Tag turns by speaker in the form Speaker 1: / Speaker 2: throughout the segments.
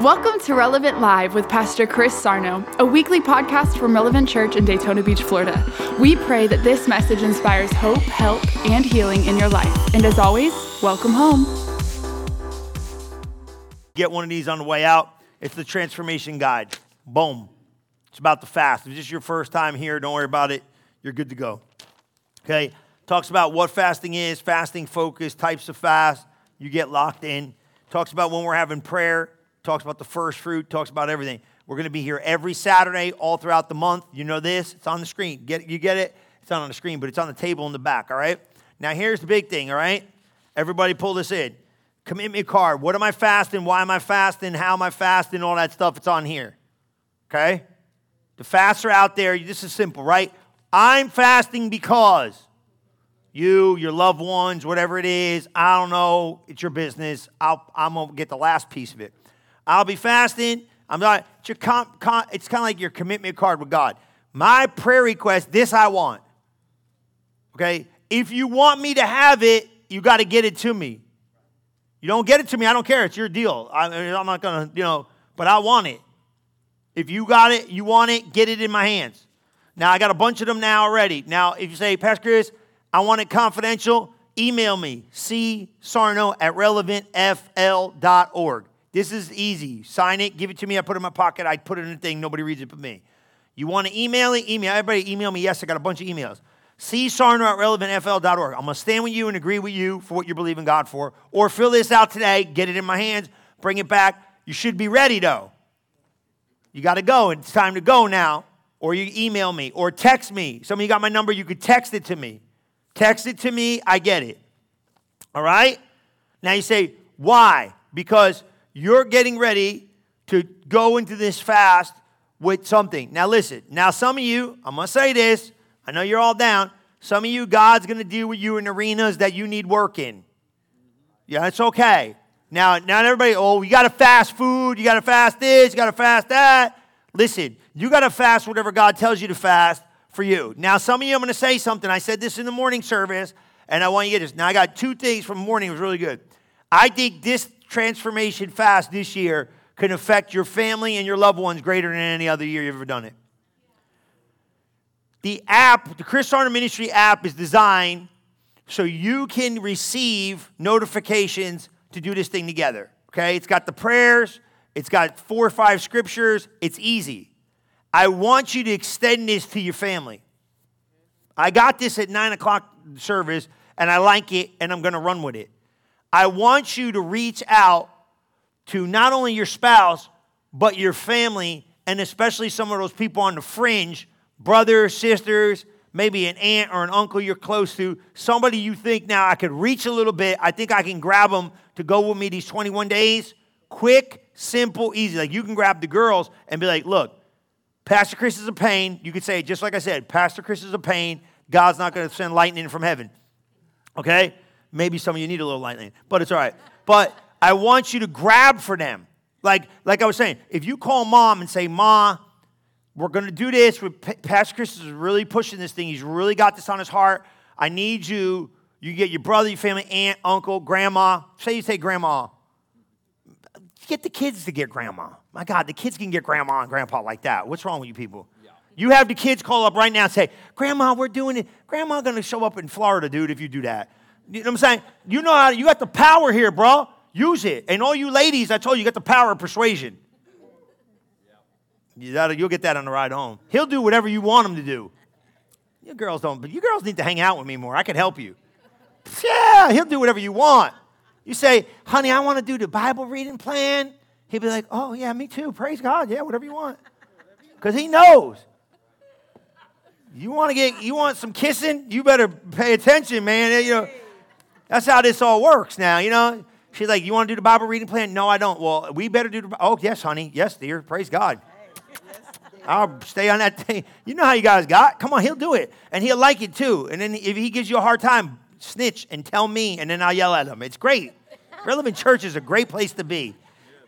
Speaker 1: Welcome to Relevant Live with Pastor Chris Sarno, a weekly podcast from Relevant Church in Daytona Beach, Florida. We pray that this message inspires hope, help, and healing in your life. And as always, welcome home.
Speaker 2: Get one of these on the way out. It's the transformation guide. Boom. It's about the fast. If this is your first time here, don't worry about it. You're good to go. Okay? Talks about what fasting is, fasting focus, types of fast. You get locked in. Talks about when we're having prayer talks about the first fruit, talks about everything. We're going to be here every Saturday, all throughout the month. You know this, it's on the screen. Get, you get it? It's not on the screen, but it's on the table in the back, all right? Now, here's the big thing, all right? Everybody pull this in. Commit me card. What am I fasting? Why am I fasting? How am I fasting? All that stuff, it's on here, okay? The fasts are out there. This is simple, right? I'm fasting because you, your loved ones, whatever it is, I don't know, it's your business. I'll, I'm going to get the last piece of it. I'll be fasting. I'm not, it's, your com, com, it's kind of like your commitment card with God. My prayer request, this I want. Okay? If you want me to have it, you got to get it to me. You don't get it to me, I don't care. It's your deal. I, I'm not going to, you know, but I want it. If you got it, you want it, get it in my hands. Now, I got a bunch of them now already. Now, if you say, Pastor Chris, I want it confidential, email me, csarno at relevantfl.org. This is easy. Sign it, give it to me. I put it in my pocket. I put it in a thing. Nobody reads it but me. You want to email it? Email. Everybody email me. Yes, I got a bunch of emails. csarno at relevantfl.org. I'm going to stand with you and agree with you for what you believe in God for. Or fill this out today, get it in my hands, bring it back. You should be ready, though. You got to go. It's time to go now. Or you email me or text me. Some of you got my number. You could text it to me. Text it to me. I get it. All right? Now you say, why? Because you're getting ready to go into this fast with something. Now, listen, now some of you, I'm going to say this, I know you're all down. Some of you, God's going to deal with you in arenas that you need work in. Yeah, it's okay. Now, not everybody, oh, you got to fast food, you got to fast this, you got to fast that. Listen, you got to fast whatever God tells you to fast for you. Now, some of you, I'm going to say something. I said this in the morning service, and I want you to get this. Now, I got two things from morning. It was really good. I think this transformation fast this year can affect your family and your loved ones greater than any other year you've ever done it. The app, the Chris Sarno Ministry app, is designed so you can receive notifications to do this thing together. Okay? It's got the prayers, it's got four or five scriptures, it's easy. I want you to extend this to your family. I got this at nine o'clock service, and I like it, and I'm going to run with it. I want you to reach out to not only your spouse, but your family, and especially some of those people on the fringe brothers, sisters, maybe an aunt or an uncle you're close to, somebody you think now I could reach a little bit. I think I can grab them to go with me these 21 days. Quick, simple, easy. Like you can grab the girls and be like, look, Pastor Chris is a pain. You could say, just like I said, Pastor Chris is a pain. God's not going to send lightning from heaven. Okay? Maybe some of you need a little lightning, but it's all right. But I want you to grab for them. Like, like I was saying, if you call mom and say, Ma, we're going to do this. Pastor Chris is really pushing this thing. He's really got this on his heart. I need you. You get your brother, your family, aunt, uncle, grandma. Say you say grandma. Get the kids to get grandma. My God, the kids can get grandma and grandpa like that. What's wrong with you people? Yeah. You have the kids call up right now and say, Grandma, we're doing it. Grandma going to show up in Florida, dude, if you do that. You know what I'm saying? You know how you got the power here, bro. Use it. And all you ladies, I told you, you got the power of persuasion. You will get that on the ride home. He'll do whatever you want him to do. You girls don't, but you girls need to hang out with me more. I can help you. Yeah, he'll do whatever you want. You say, honey, I want to do the Bible reading plan. He'd be like, oh, yeah, me too. Praise God. Yeah, whatever you want. Because he knows. You want to get, you want some kissing? You better pay attention, man. You know, that's how this all works now, you know? She's like, You want to do the Bible reading plan? No, I don't. Well, we better do the Oh, yes, honey. Yes, dear. Praise God. I'll stay on that thing. You know how you guys got. Come on, he'll do it. And he'll like it too. And then if he gives you a hard time, snitch and tell me, and then I'll yell at him. It's great. Relevant Church is a great place to be.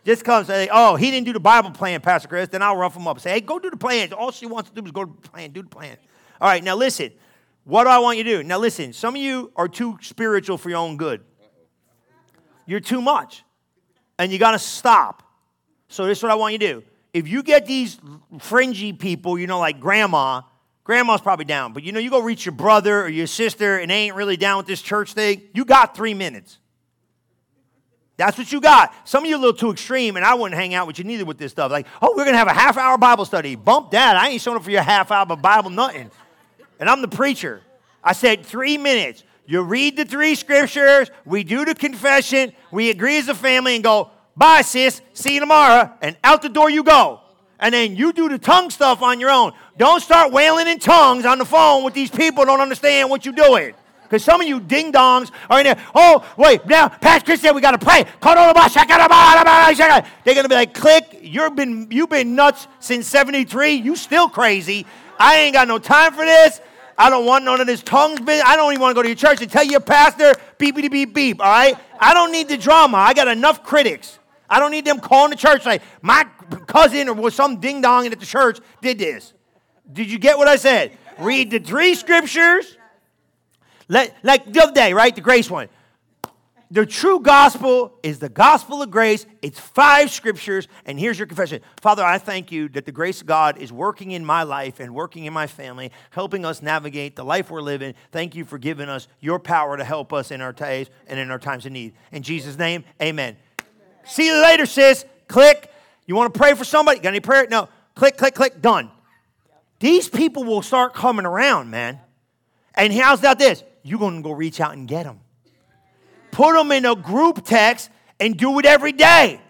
Speaker 2: Just come say, uh, oh, he didn't do the Bible plan, Pastor Chris. Then I'll rough him up. Say, hey, go do the plan. All she wants to do is go to the plan, do the plan. All right, now listen. What do I want you to do? Now, listen, some of you are too spiritual for your own good. You're too much. And you got to stop. So this is what I want you to do. If you get these fringy people, you know, like grandma, grandma's probably down, but you know, you go reach your brother or your sister and they ain't really down with this church thing, you got three minutes. That's what you got. Some of you a little too extreme, and I wouldn't hang out with you neither with this stuff. Like, oh, we're gonna have a half hour Bible study. Bump that. I ain't showing up for your half hour Bible nothing. And I'm the preacher. I said three minutes. You read the three scriptures, we do the confession, we agree as a family and go, bye, sis, see you tomorrow, and out the door you go. And then you do the tongue stuff on your own. Don't start wailing in tongues on the phone with these people don't understand what you're doing. Because some of you ding dongs are in there. Oh, wait, now, Pastor Chris said we got to pray. They're going to be like, click. You've been, you've been nuts since 73. You still crazy. I ain't got no time for this. I don't want none of this tongues business. I don't even want to go to your church and tell your pastor, beep, beep, beep, beep, all right? I don't need the drama. I got enough critics. I don't need them calling the church like, my cousin or was some ding dong at the church did this. Did you get what I said? Read the three scriptures. Let, like the other day, right? The grace one. The true gospel is the gospel of grace. It's five scriptures, and here's your confession. Father, I thank you that the grace of God is working in my life and working in my family, helping us navigate the life we're living. Thank you for giving us your power to help us in our days and in our times of need. In Jesus' name, amen. amen. See you later, sis. Click. You want to pray for somebody? Got any prayer? No. Click, click, click. Done. These people will start coming around, man. And how's about this? You're going to go reach out and get them put them in a group text and do it every day.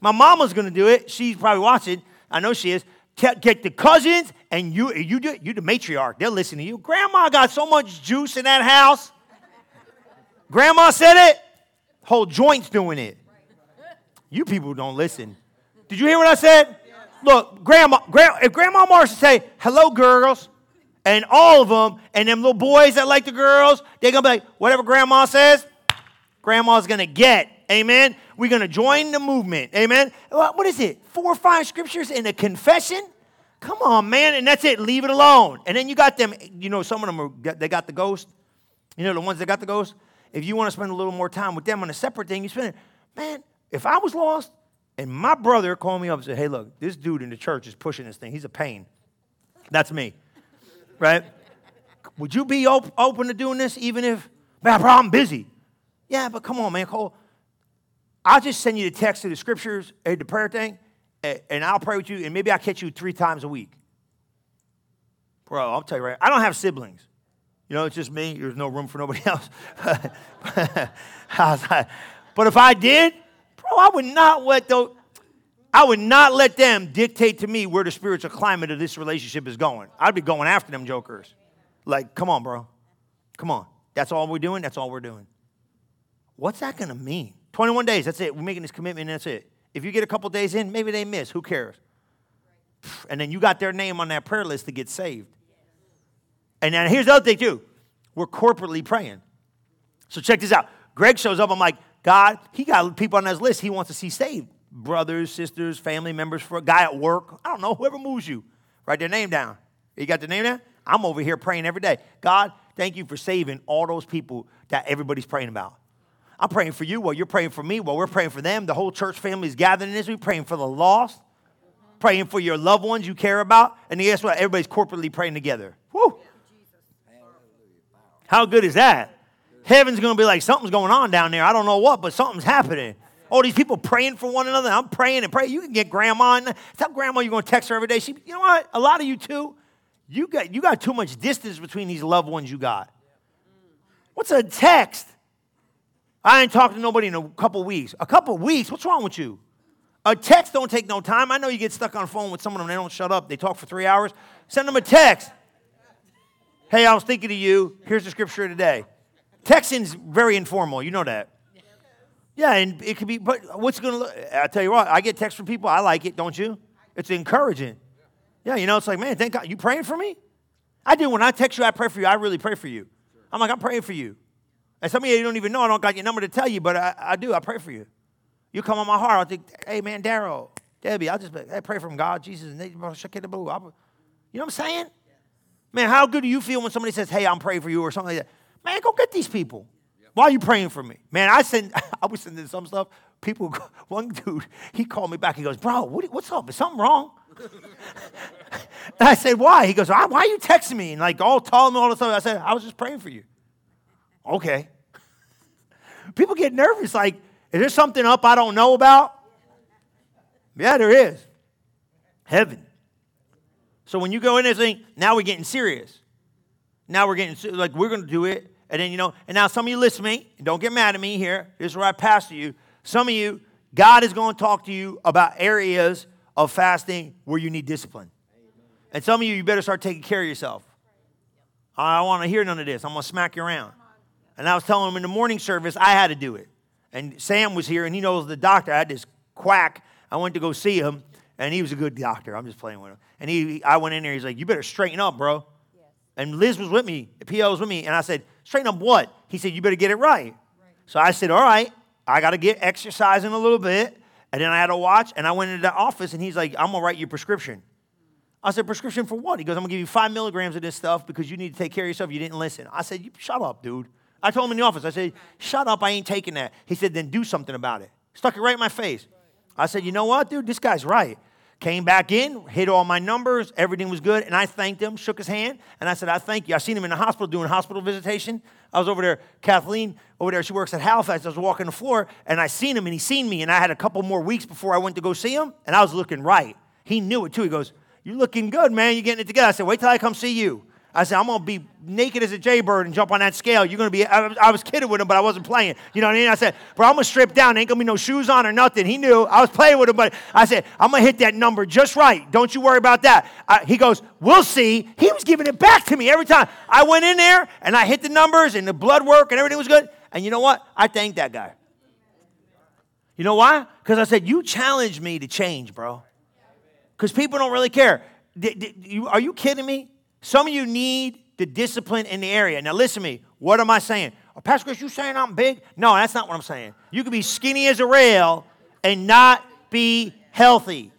Speaker 2: My mama's gonna do it. She's probably watching. I know she is. Get the cousins and you, you do you the matriarch. They'll listen to you. Grandma got so much juice in that house. Grandma said it. Whole joints doing it. You people don't listen. Did you hear what I said? Look, grandma, grandma, if Grandma Marcia say, hello, girls, and all of them, and them little boys that like the girls, they're gonna be like, whatever grandma says, grandma's going to get. Amen. We're going to join the movement. Amen. What is it? Four or five scriptures in a confession? Come on, man. And that's it. Leave it alone. And then you got them, you know, some of them, are, they got the ghost. You know, the ones that got the ghost. If you want to spend a little more time with them on a separate thing, you spend it. Man, if I was lost and my brother called me up and said, hey, look, this dude in the church is pushing this thing. He's a pain. That's me. Right? Would you be op- open to doing this even if, man, I'm busy? Yeah, but come on, man, Cole. I'll just send you the text of the scriptures, uh, the prayer thing, and I'll pray with you, and maybe I'll catch you three times a week. Bro, I'll tell you right, I don't have siblings. You know, it's just me. There's no room for nobody else. but if I did, bro, I would not let those, I would not let them dictate to me where the spiritual climate of this relationship is going. I'd be going after them jokers. Like, come on, bro. Come on. That's all we're doing. That's all we're doing. What's that going to mean? 21 days, that's it. We're making this commitment, and that's it. If you get a couple days in, maybe they miss. Who cares? And then you got their name on that prayer list to get saved. And then here's the other thing, too. We're corporately praying. So check this out. Greg shows up. I'm like, God, he got people on his list he wants to see saved. Brothers, sisters, family members, for a guy at work. I don't know, whoever moves you. Write their name down. You got the name down? I'm over here praying every day. God, thank you for saving all those people that everybody's praying about. I'm praying for you while you're praying for me, while we're praying for them. The whole church family is gathering in this. We're praying for the lost, praying for your loved ones you care about. And guess what? Everybody's corporately praying together. Woo! How good is that? Heaven's going to be like, something's going on down there. I don't know what, but something's happening. All these people praying for one another. I'm praying and praying. You can get grandma. And tell grandma you're going to text her every day. She, you know what? A lot of you too. You got, you got too much distance between these loved ones you got. What's a text? I ain't talked to nobody in a couple weeks. A couple weeks? What's wrong with you? A text don't take no time. I know you get stuck on the phone with someone and they don't shut up. They talk for three hours. Send them a text. Hey, I was thinking of you. Here's the scripture today. Texting's very informal. You know that. Yeah, and it could be, but what's going to look? I tell you what, I get texts from people. I like it, don't you? It's encouraging. Yeah, you know, it's like, man, thank God. You praying for me? I do. When I text you, I pray for you. I really pray for you. I'm like, I'm praying for you. And some of you don't even know. I don't got your number to tell you, but I, I do. I pray for you. You come on my heart. I think, hey, man, Daryl, Debbie, I'll just hey, pray from God, Jesus, and they, you know what I'm saying? Man, how good do you feel when somebody says, hey, I'm praying for you or something like that? Man, go get these people. Why are you praying for me? Man, I send, I was sending some stuff. people, one dude, he called me back. He goes, Bro, what, what's up? Is something wrong? and I said, Why? He goes, ah, Why are you texting me? And like all tall and all this stuff. I said, I was just praying for you. Okay. People get nervous. Like, is there something up I don't know about? Yeah, there is. Heaven. So when you go in there, think, now we're getting serious. Now we're getting like we're going to do it, and then you know. And now some of you listen to me. Don't get mad at me here. This is where I pass to you. Some of you, God is going to talk to you about areas of fasting where you need discipline. And some of you, you better start taking care of yourself. I don't want to hear none of this. I'm going to smack you around. And I was telling him in the morning service, I had to do it. And Sam was here, and he knows the doctor. I had this quack. I went to go see him, and he was a good doctor. I'm just playing with him. And he, I went in there. He's like, "You better straighten up, bro." Yes. And Liz was with me. The PO was with me, and I said, "Straighten up what?" He said, "You better get it right." right. So I said, "All right, I got to get exercising a little bit." And then I had to watch, and I went into the office, and he's like, "I'm gonna write you a prescription." I said, "Prescription for what?" He goes, "I'm gonna give you five milligrams of this stuff because you need to take care of yourself. You didn't listen." I said, "Shut up, dude." I told him in the office, I said, shut up, I ain't taking that. He said, then do something about it. Stuck it right in my face. I said, you know what, dude, this guy's right. Came back in, hit all my numbers, everything was good, and I thanked him, shook his hand, and I said, I thank you. I seen him in the hospital doing hospital visitation. I was over there, Kathleen over there, she works at Halifax. I was walking the floor, and I seen him, and he seen me, and I had a couple more weeks before I went to go see him, and I was looking right. He knew it too. He goes, You're looking good, man. You're getting it together. I said, Wait till I come see you. I said, I'm going to be naked as a jaybird and jump on that scale. You're going to be, I, I, was kidding with him, but I wasn't playing. You know what I mean? I said, bro, I'm going to strip down. Ain't going to be no shoes on or nothing. He knew. I was playing with him, but I said, I'm going to hit that number just right. Don't you worry about that. Uh, he goes, we'll see. He was giving it back to me every time. I went in there and I hit the numbers and the blood work and everything was good. And you know what? I thanked that guy. You know why? Because I said, you challenged me to change, bro. Because people don't really care. You, are you kidding me? Some of you need the discipline in the area. Now, listen to me. What am I saying? Oh, Pastor Chris, you saying I'm big? No, that's not what I'm saying. You can be skinny as a rail and not be healthy.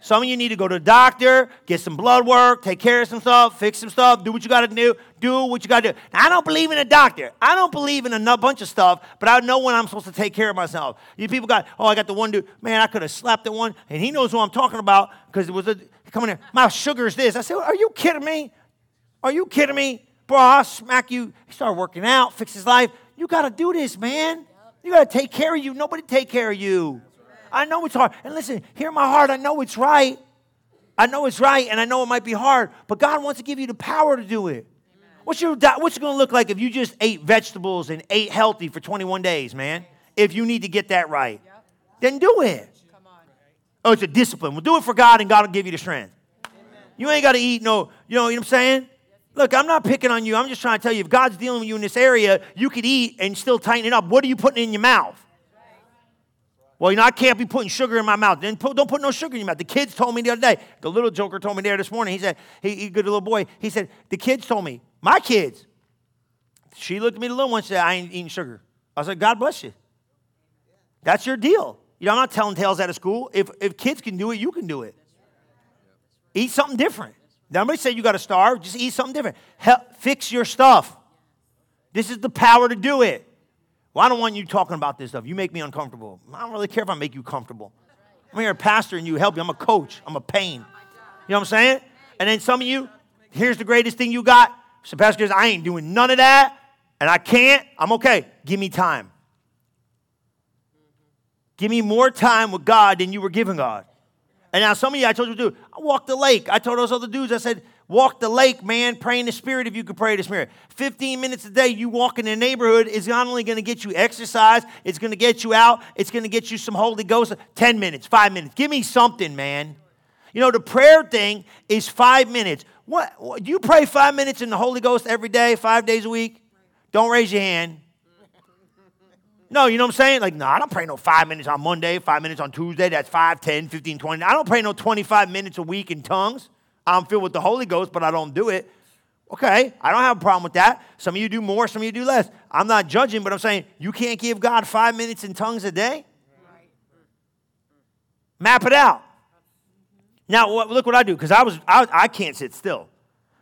Speaker 2: Some of you need to go to the doctor, get some blood work, take care of some stuff, fix some stuff, do what you got to do, do what you got to do. Now, I don't believe in a doctor. I don't believe in a bunch of stuff, but I know when I'm supposed to take care of myself. You people got, oh, I got the one dude, man, I could have slapped the one, and he knows who I'm talking about because it was a, coming in, my sugar is this. I said, are you kidding me? Are you kidding me? Bro, I'll smack you. He started working out, fix his life. You got to do this, man. You got to take care of you. Nobody take care of you. I know it's hard. And listen, hear my heart. I know it's right. I know it's right, and I know it might be hard, but God wants to give you the power to do it. What's your what's it going to look like if you just ate vegetables and ate healthy for 21 days, man? If you need to get that right, then do it. Oh, it's a discipline. Well, do it for God, and God will give you the strength. You ain't got to eat no, you know, you know what I'm saying? Look, I'm not picking on you. I'm just trying to tell you if God's dealing with you in this area, you could eat and still tighten it up. What are you putting in your mouth? Well, you know, I can't be putting sugar in my mouth. Then don't put no sugar in your mouth. The kids told me the other day. The little joker told me there this morning. He said, he, he good little boy. He said, the kids told me, my kids. She looked at me, the little one, and said, I ain't eating sugar. I said, God bless you. That's your deal. You know, I'm not telling tales out of school. If, if kids can do it, you can do it. Eat something different. Nobody say you got to starve. Just eat something different. Help, fix your stuff. This is the power to do it. Well, I don't want you talking about this stuff. You make me uncomfortable. I don't really care if I make you comfortable. I'm here a pastor and you help you. I'm a coach. I'm a pain. You know what I'm saying? And then some of you, here's the greatest thing you got. So pastor says, I ain't doing none of that, and I can't. I'm okay. Give me time. Give me more time with God than you were giving God. And now some of you, I told you to do, I walk the lake. I told those other dudes, I said, walk the lake, man. Pray in the Spirit if you could pray in the Spirit. 15 minutes a day, you walk in the neighborhood is not only going to get you exercise, it's going to get you out, it's going to get you some Holy Ghost. 10 minutes, five minutes. Give me something, man. You know, the prayer thing is five minutes. What, do you pray five minutes in the Holy Ghost every day, five days a week? Don't raise your hand. No, you know what I'm saying? Like, no, I don't pray no five minutes on Monday, five minutes on Tuesday. That's 5, 10, 15, 20. I don't pray no 25 minutes a week in tongues. I'm filled with the Holy Ghost, but I don't do it. Okay, I don't have a problem with that. Some of you do more, some of you do less. I'm not judging, but I'm saying you can't give God five minutes in tongues a day. Map it out. Now, look what I do, because I was I, I can't sit still.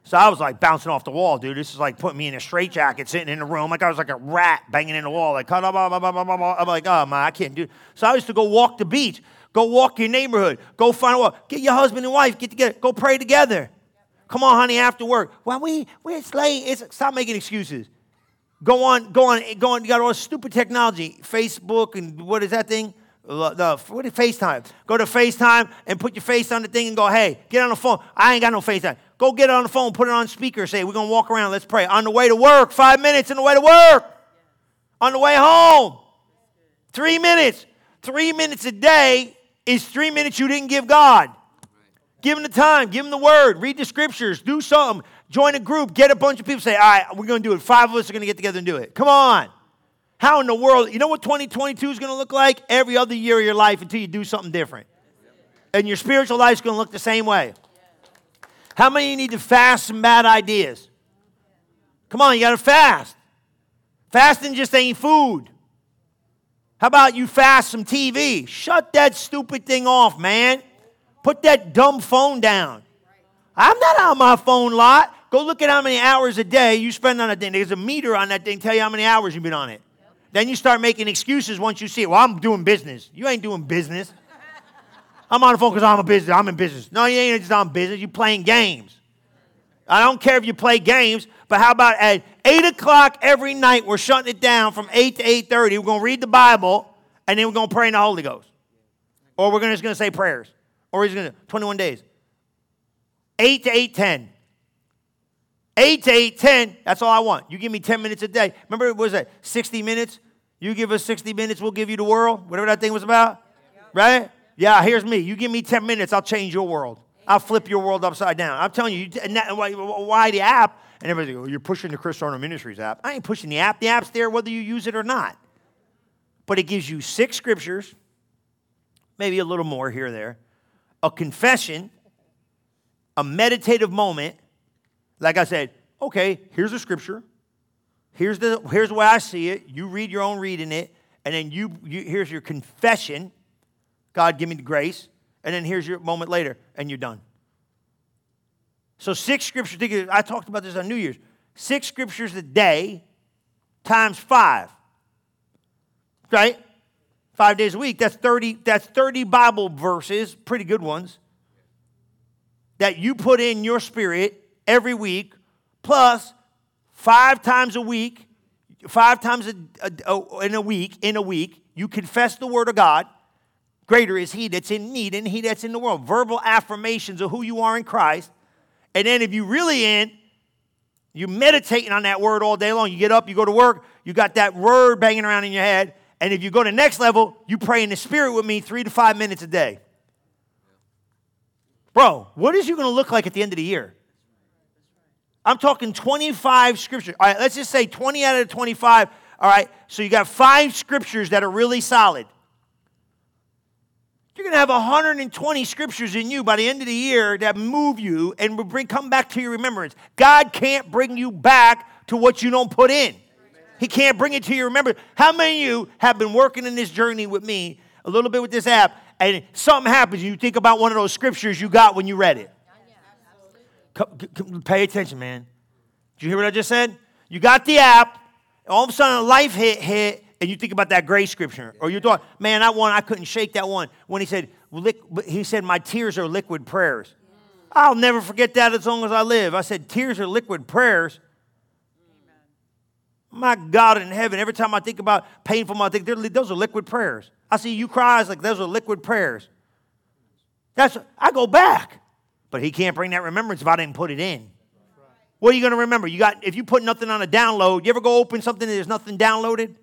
Speaker 2: So I was like bouncing off the wall, dude. This is like putting me in a straitjacket, sitting in a room, like I was like a rat banging in the wall. Like. I'm like, oh man, I can't do. It. So I used to go walk the beach, go walk your neighborhood, go find a walk, get your husband and wife, get together, go pray together. Come on, honey, after work. Well, we, we it's late. It's, stop making excuses. Go on, go on, go on. You got all this stupid technology, Facebook and what is that thing? The, what is FaceTime? Go to FaceTime and put your face on the thing and go, hey, get on the phone. I ain't got no FaceTime. Go get on the phone, put it on speaker, say, we're going to walk around, let's pray. On the way to work, five minutes on the way to work. On the way home, three minutes. Three minutes a day is three minutes you didn't give God. Give him the time, give him the word, read the scriptures, do something, join a group, get a bunch of people, say, all right, we're going to do it. Five of us are going to get together and do it. Come on. How in the world, you know what 2022 is going to look like? Every other year of your life until you do something different. And your spiritual life is going to look the same way. How many you need to fast some bad ideas? Come on, you got to fast. Fasting just ain't food. How about you fast some TV? Shut that stupid thing off, man. Put that dumb phone down. I'm not on my phone lot. Go look at how many hours a day you spend on a thing. There's a meter on that thing, tell you how many hours you've been on it. Then you start making excuses once you see it. Well, I'm doing business. You ain't doing business. I'm on the phone because I'm a business. I'm in business. No, you ain't just on business. You playing games. I don't care if you play games, but how about at 8 o'clock every night, we're shutting it down from 8 to 8.30. We're going to read the Bible, and then we're going to pray in the Holy Ghost. Or we're just going to say prayers. Or he's going to, 21 days. 8 to 8.10. 8 to 8.10, that's all I want. You give me 10 minutes a day. Remember, what was that, 60 minutes? You give us 60 minutes, we'll give you the world. Whatever that thing was about. Right? Yeah, here's me. You give me 10 minutes, I'll change your world. I'll flip your world upside down. I'm telling you, why the app? And everybody goes, you're pushing the Chris Sarno Ministries app. I ain't pushing the app. The app's there whether you use it or not. But it gives you six scriptures, maybe a little more here or there, a confession, a meditative moment. Like I said, okay, here's a scripture. Here's the, here's the way I see it. You read your own reading it. And then you, you here's your confession. God, give me the grace. And then here's your moment later, and you're done. So six scriptures. I talked about this on New Year's. Six scriptures a day times five. Right? Five days a week. That's 30, that's 30 Bible verses, pretty good ones, that you put in your spirit every week, plus five times a week, five times a, a, in a week, in a week, you confess the word of God. Greater is he that's in me than he that's in the world. Verbal affirmations of who you are in Christ. And then if you really in, you meditating on that word all day long. You get up, you go to work, you got that word banging around in your head. And if you go to the next level, you pray in the spirit with me three to five minutes a day. Bro, what is you going to look like at the end of the year? I'm talking 25 scriptures. All right, let's just say 20 out of the 25. All right, so you got five scriptures that are really solid. You're going to have 120 scriptures in you by the end of the year that move you and will bring, come back to your remembrance. God can't bring you back to what you don't put in. He can't bring it to your remembrance. How many of you have been working in this journey with me a little bit with this app, and something happens, and you think about one of those scriptures you got when you read it? Pay attention, man. Did you hear what I just said? You got the app, all of a sudden a life hit hit, and you think about that grace scripture, or you thought, man, that one, I couldn't shake that one. When he said, he said, my tears are liquid prayers. I'll never forget that as long as I live. I said, tears are liquid prayers. My God in heaven, every time I think about painful, I think those are liquid prayers. I see you cry, it's like those are liquid prayers. That's I go back, but he can't bring that remembrance if I didn't put it in. What are you going to remember? You got if you put nothing on a download. You ever go open something and there's nothing downloaded?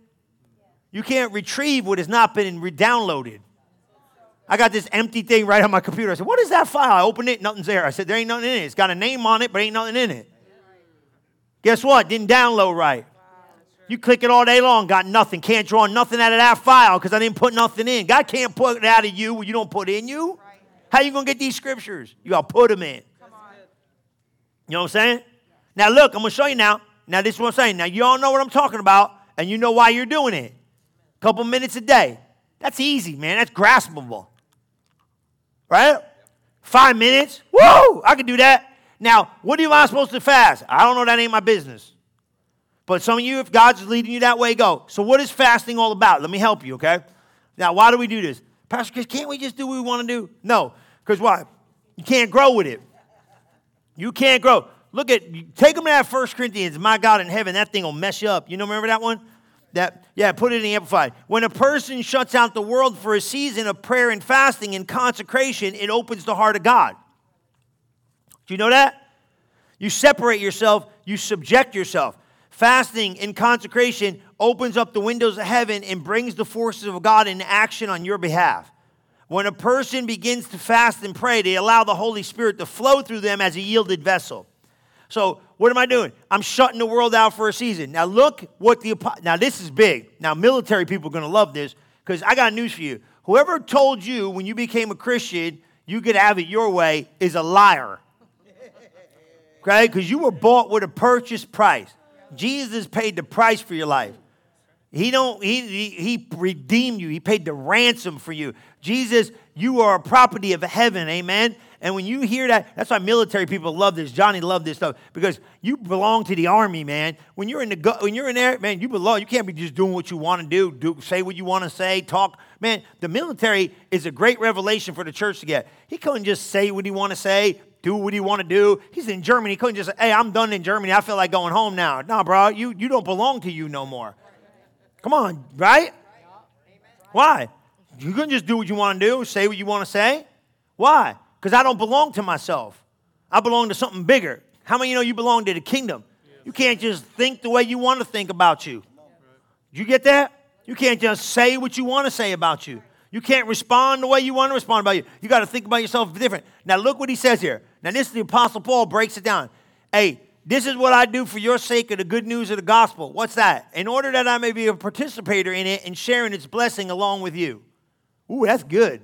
Speaker 2: You can't retrieve what has not been re-downloaded. I got this empty thing right on my computer. I said, What is that file? I opened it, nothing's there. I said, There ain't nothing in it. It's got a name on it, but ain't nothing in it. Guess what? Didn't download right. You click it all day long, got nothing. Can't draw nothing out of that file because I didn't put nothing in. God can't put it out of you what you don't put in you. How you going to get these scriptures? You got to put them in. You know what I'm saying? Now, look, I'm going to show you now. Now, this is what I'm saying. Now, you all know what I'm talking about, and you know why you're doing it A couple minutes a day. That's easy, man. That's graspable. Right? Five minutes. Woo! I can do that. Now, what am I supposed to fast? I don't know. That ain't my business. But some of you, if God's leading you that way, go. So, what is fasting all about? Let me help you, okay? Now, why do we do this? Pastor Chris, can't we just do what we want to do? No, because why? You can't grow with it. You can't grow. Look at, take them to that First Corinthians, my God in heaven, that thing will mess you up. You know, remember that one? That, yeah, put it in the Amplified. When a person shuts out the world for a season of prayer and fasting and consecration, it opens the heart of God. Do you know that? You separate yourself, you subject yourself. Fasting and consecration opens up the windows of heaven and brings the forces of God into action on your behalf. When a person begins to fast and pray, they allow the Holy Spirit to flow through them as a yielded vessel. So, what am I doing? I'm shutting the world out for a season. Now, look what the now this is big. Now, military people are going to love this because I got news for you. Whoever told you when you became a Christian you could have it your way is a liar. Okay, because you were bought with a purchase price. Jesus paid the price for your life. He don't he, he, he redeemed you. He paid the ransom for you. Jesus, you are a property of heaven. Amen. And when you hear that, that's why military people love this. Johnny loved this stuff because you belong to the army, man. When you're in the when you're in there, man, you belong. You can't be just doing what you want to do, do say what you want to say, talk. Man, the military is a great revelation for the church to get. He couldn't just say what he want to say, do what he want to do. He's in Germany. He couldn't just say, "Hey, I'm done in Germany. I feel like going home now." No, bro, you you don't belong to you no more. Come on, right? Why? You couldn't just do what you want to do, say what you want to say. Why? because I don't belong to myself. I belong to something bigger. How many you know you belong to the kingdom? You can't just think the way you want to think about you. You get that? You can't just say what you want to say about you. You can't respond the way you want to respond about you. You got to think about yourself different. Now look what he says here. Now this is the apostle Paul breaks it down. Hey, this is what I do for your sake of the good news of the gospel. What's that? In order that I may be a participator in it and sharing its blessing along with you. Ooh, that's good.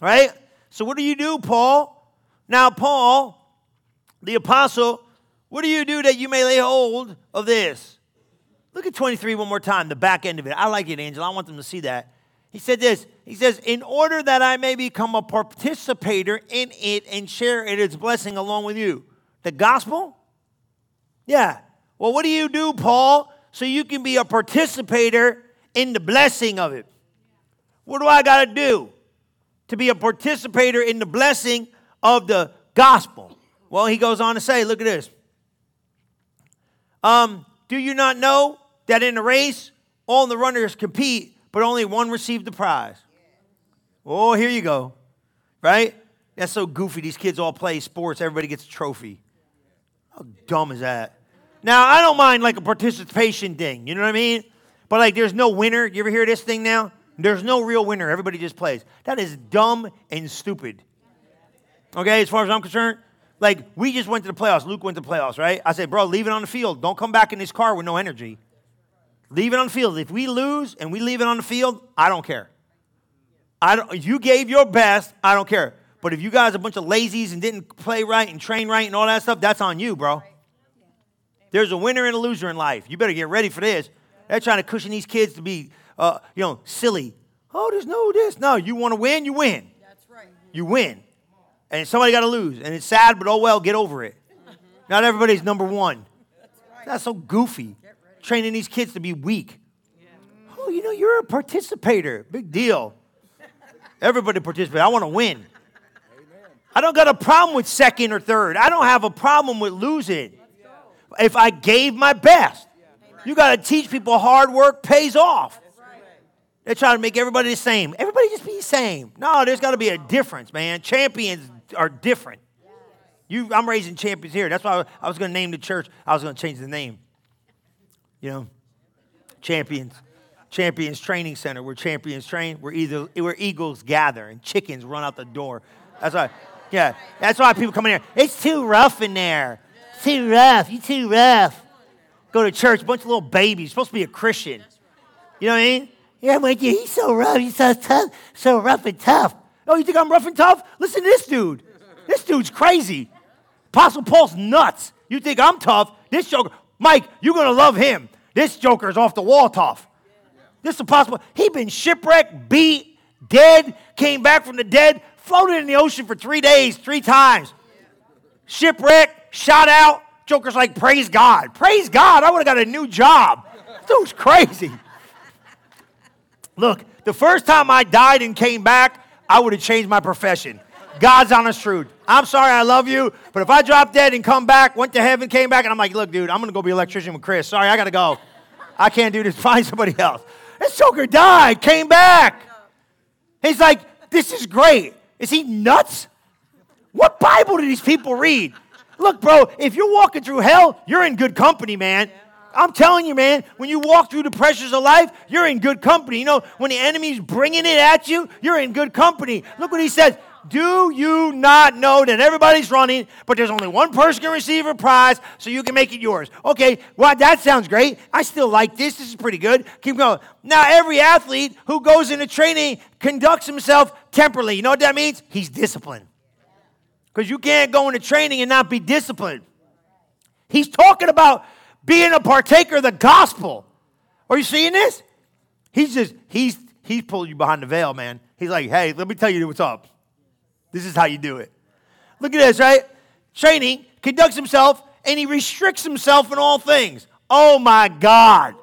Speaker 2: Right? So, what do you do, Paul? Now, Paul, the apostle, what do you do that you may lay hold of this? Look at 23 one more time, the back end of it. I like it, Angel. I want them to see that. He said this He says, In order that I may become a participator in it and share in its blessing along with you. The gospel? Yeah. Well, what do you do, Paul, so you can be a participator in the blessing of it? What do I got to do? to be a participator in the blessing of the gospel. Well, he goes on to say, look at this. Um, do you not know that in a race, all the runners compete, but only one received the prize? Oh, here you go. Right? That's so goofy. These kids all play sports, everybody gets a trophy. How dumb is that? Now, I don't mind like a participation thing, you know what I mean? But like, there's no winner. You ever hear this thing now? There's no real winner. Everybody just plays. That is dumb and stupid. Okay, as far as I'm concerned, like we just went to the playoffs. Luke went to the playoffs, right? I said, bro, leave it on the field. Don't come back in this car with no energy. Leave it on the field. If we lose and we leave it on the field, I don't care. I don't, you gave your best. I don't care. But if you guys are a bunch of lazies and didn't play right and train right and all that stuff, that's on you, bro. There's a winner and a loser in life. You better get ready for this. They're trying to cushion these kids to be uh, you know, silly. Oh, there's no this. No, you want to win, you win. That's right. You win. And somebody got to lose. And it's sad, but oh well, get over it. Mm-hmm. Not everybody's number one. That's, right. That's so goofy. Training these kids to be weak. Yeah. Oh, you know, you're a participator. Big deal. Everybody participates. I want to win. I don't got a problem with second or third. I don't have a problem with losing. If I gave my best, you got to teach people hard work pays off. They're trying to make everybody the same. Everybody just be the same. No, there's got to be a difference, man. Champions are different. You, I'm raising champions here. That's why I was going to name the church. I was going to change the name. You know, champions. Champions Training Center. Where champions train. We're either where eagles gather and chickens run out the door. That's why. Yeah, that's why people come in here. It's too rough in there. Too rough. You too rough. Go to church, bunch of little babies. Supposed to be a Christian. You know what I mean? Yeah, I'm like, he's so rough. He's so tough, so rough and tough. Oh, you think I'm rough and tough? Listen to this dude. This dude's crazy. Apostle Paul's nuts. You think I'm tough? This joker, Mike, you're gonna love him. This joker's off the wall tough. This apostle, he been shipwrecked, beat, dead, came back from the dead, floated in the ocean for three days, three times. shipwreck, shot out. Joker's like, praise God. Praise God. I would have got a new job. Dude's crazy. Look, the first time I died and came back, I would have changed my profession. God's honest truth. I'm sorry, I love you, but if I drop dead and come back, went to heaven, came back, and I'm like, look, dude, I'm gonna go be an electrician with Chris. Sorry, I gotta go. I can't do this. Find somebody else. This Joker died, came back. He's like, this is great. Is he nuts? What Bible do these people read? Look, bro, if you're walking through hell, you're in good company, man. I'm telling you, man, when you walk through the pressures of life, you're in good company. You know, when the enemy's bringing it at you, you're in good company. Look what he says. Do you not know that everybody's running, but there's only one person can receive a prize, so you can make it yours? Okay, well, that sounds great. I still like this. This is pretty good. Keep going. Now, every athlete who goes into training conducts himself temperately. You know what that means? He's disciplined. Because you can't go into training and not be disciplined. He's talking about being a partaker of the gospel. Are you seeing this? He's just, he's, he's pulling you behind the veil, man. He's like, hey, let me tell you what's up. This is how you do it. Look at this, right? Training conducts himself and he restricts himself in all things. Oh my God.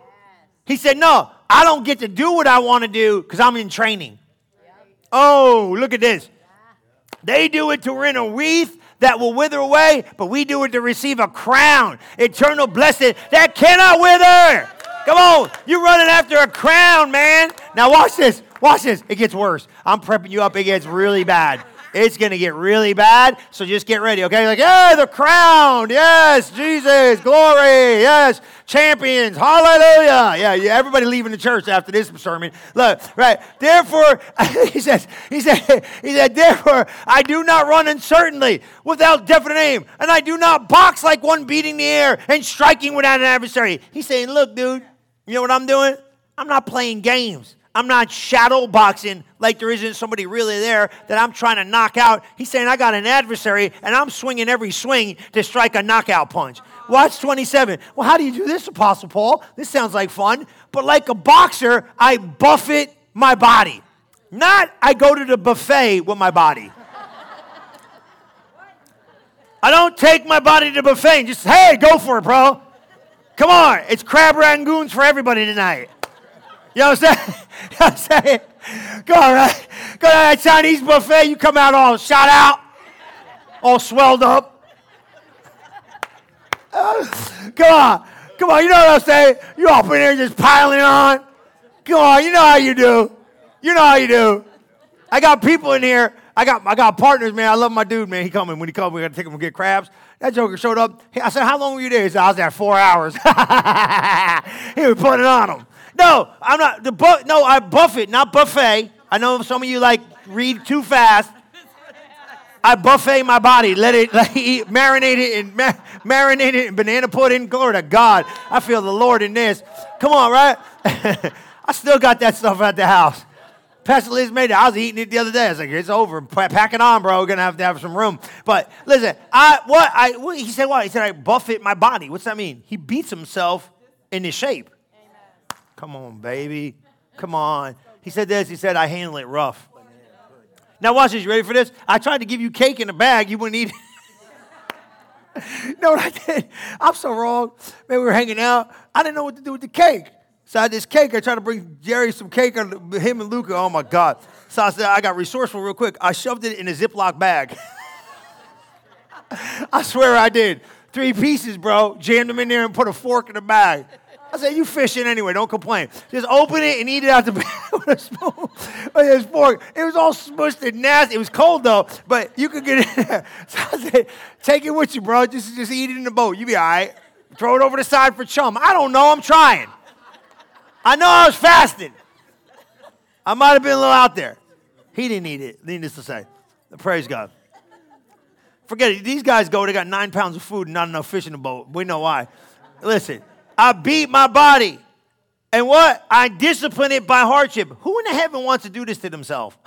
Speaker 2: He said, No, I don't get to do what I want to do because I'm in training. Oh, look at this. They do it to win a wreath that will wither away, but we do it to receive a crown, eternal blessing that cannot wither. Come on, you're running after a crown, man. Now watch this. Watch this. It gets worse. I'm prepping you up. It gets really bad. It's going to get really bad, so just get ready, okay? Like, yeah, the crown. Yes, Jesus, glory. Yes, champions. Hallelujah. Yeah, yeah, everybody leaving the church after this sermon. Look, right. Therefore, he says, he said, he said, therefore, I do not run uncertainly without definite aim, and I do not box like one beating the air and striking without an adversary. He's saying, look, dude, you know what I'm doing? I'm not playing games. I'm not shadow boxing like there isn't somebody really there that I'm trying to knock out. He's saying, I got an adversary and I'm swinging every swing to strike a knockout punch. Watch 27. Well, how do you do this, Apostle Paul? This sounds like fun. But like a boxer, I buffet my body. Not I go to the buffet with my body. I don't take my body to the buffet and just, hey, go for it, bro. Come on. It's crab rangoons for everybody tonight. You know what I'm saying? You know what I'm saying? Go on, right? Go to that Chinese buffet, you come out all shot out, all swelled up. Come on. Come on, you know what I'm saying? You up in there just piling on. Come on, you know how you do. You know how you do. I got people in here. I got I got partners, man. I love my dude, man. He coming. When he comes, we gotta take him and get crabs. That joker showed up. I said, How long were you there? He said, I was there four hours. he was putting on him. No, I'm not. The bu- no, I buffet, not buffet. I know some of you like read too fast. I buffet my body, let it, it eat, marinate it and ma- marinate it in banana pudding. Glory to God. I feel the Lord in this. Come on, right? I still got that stuff at the house. Pastor Liz made it. I was eating it the other day. I was like, it's over. Pack it on, bro. We're gonna have to have some room. But listen, I what I what, he said what? He said I buffet my body. What's that mean? He beats himself into shape. Come on, baby. Come on. He said this. He said, I handle it rough. Now, watch this. You ready for this? I tried to give you cake in a bag. You wouldn't eat it. what I did? I'm so wrong. Man, we were hanging out. I didn't know what to do with the cake. So I had this cake. I tried to bring Jerry some cake, him and Luca. Oh, my God. So I said, I got resourceful real quick. I shoved it in a Ziploc bag. I swear I did. Three pieces, bro. Jammed them in there and put a fork in the bag. I said, you fishing anyway, don't complain. Just open it and eat it out the a spoon a fork. It was all smushed and nasty. It was cold though, but you could get it. So I said, take it with you, bro. Just, just eat it in the boat. You be all right. Throw it over the side for chum. I don't know. I'm trying. I know I was fasting. I might have been a little out there. He didn't eat it, needless to say. Praise God. Forget it. These guys go, they got nine pounds of food and not enough fish in the boat. We know why. Listen, I beat my body. And what? I discipline it by hardship. Who in the heaven wants to do this to themselves?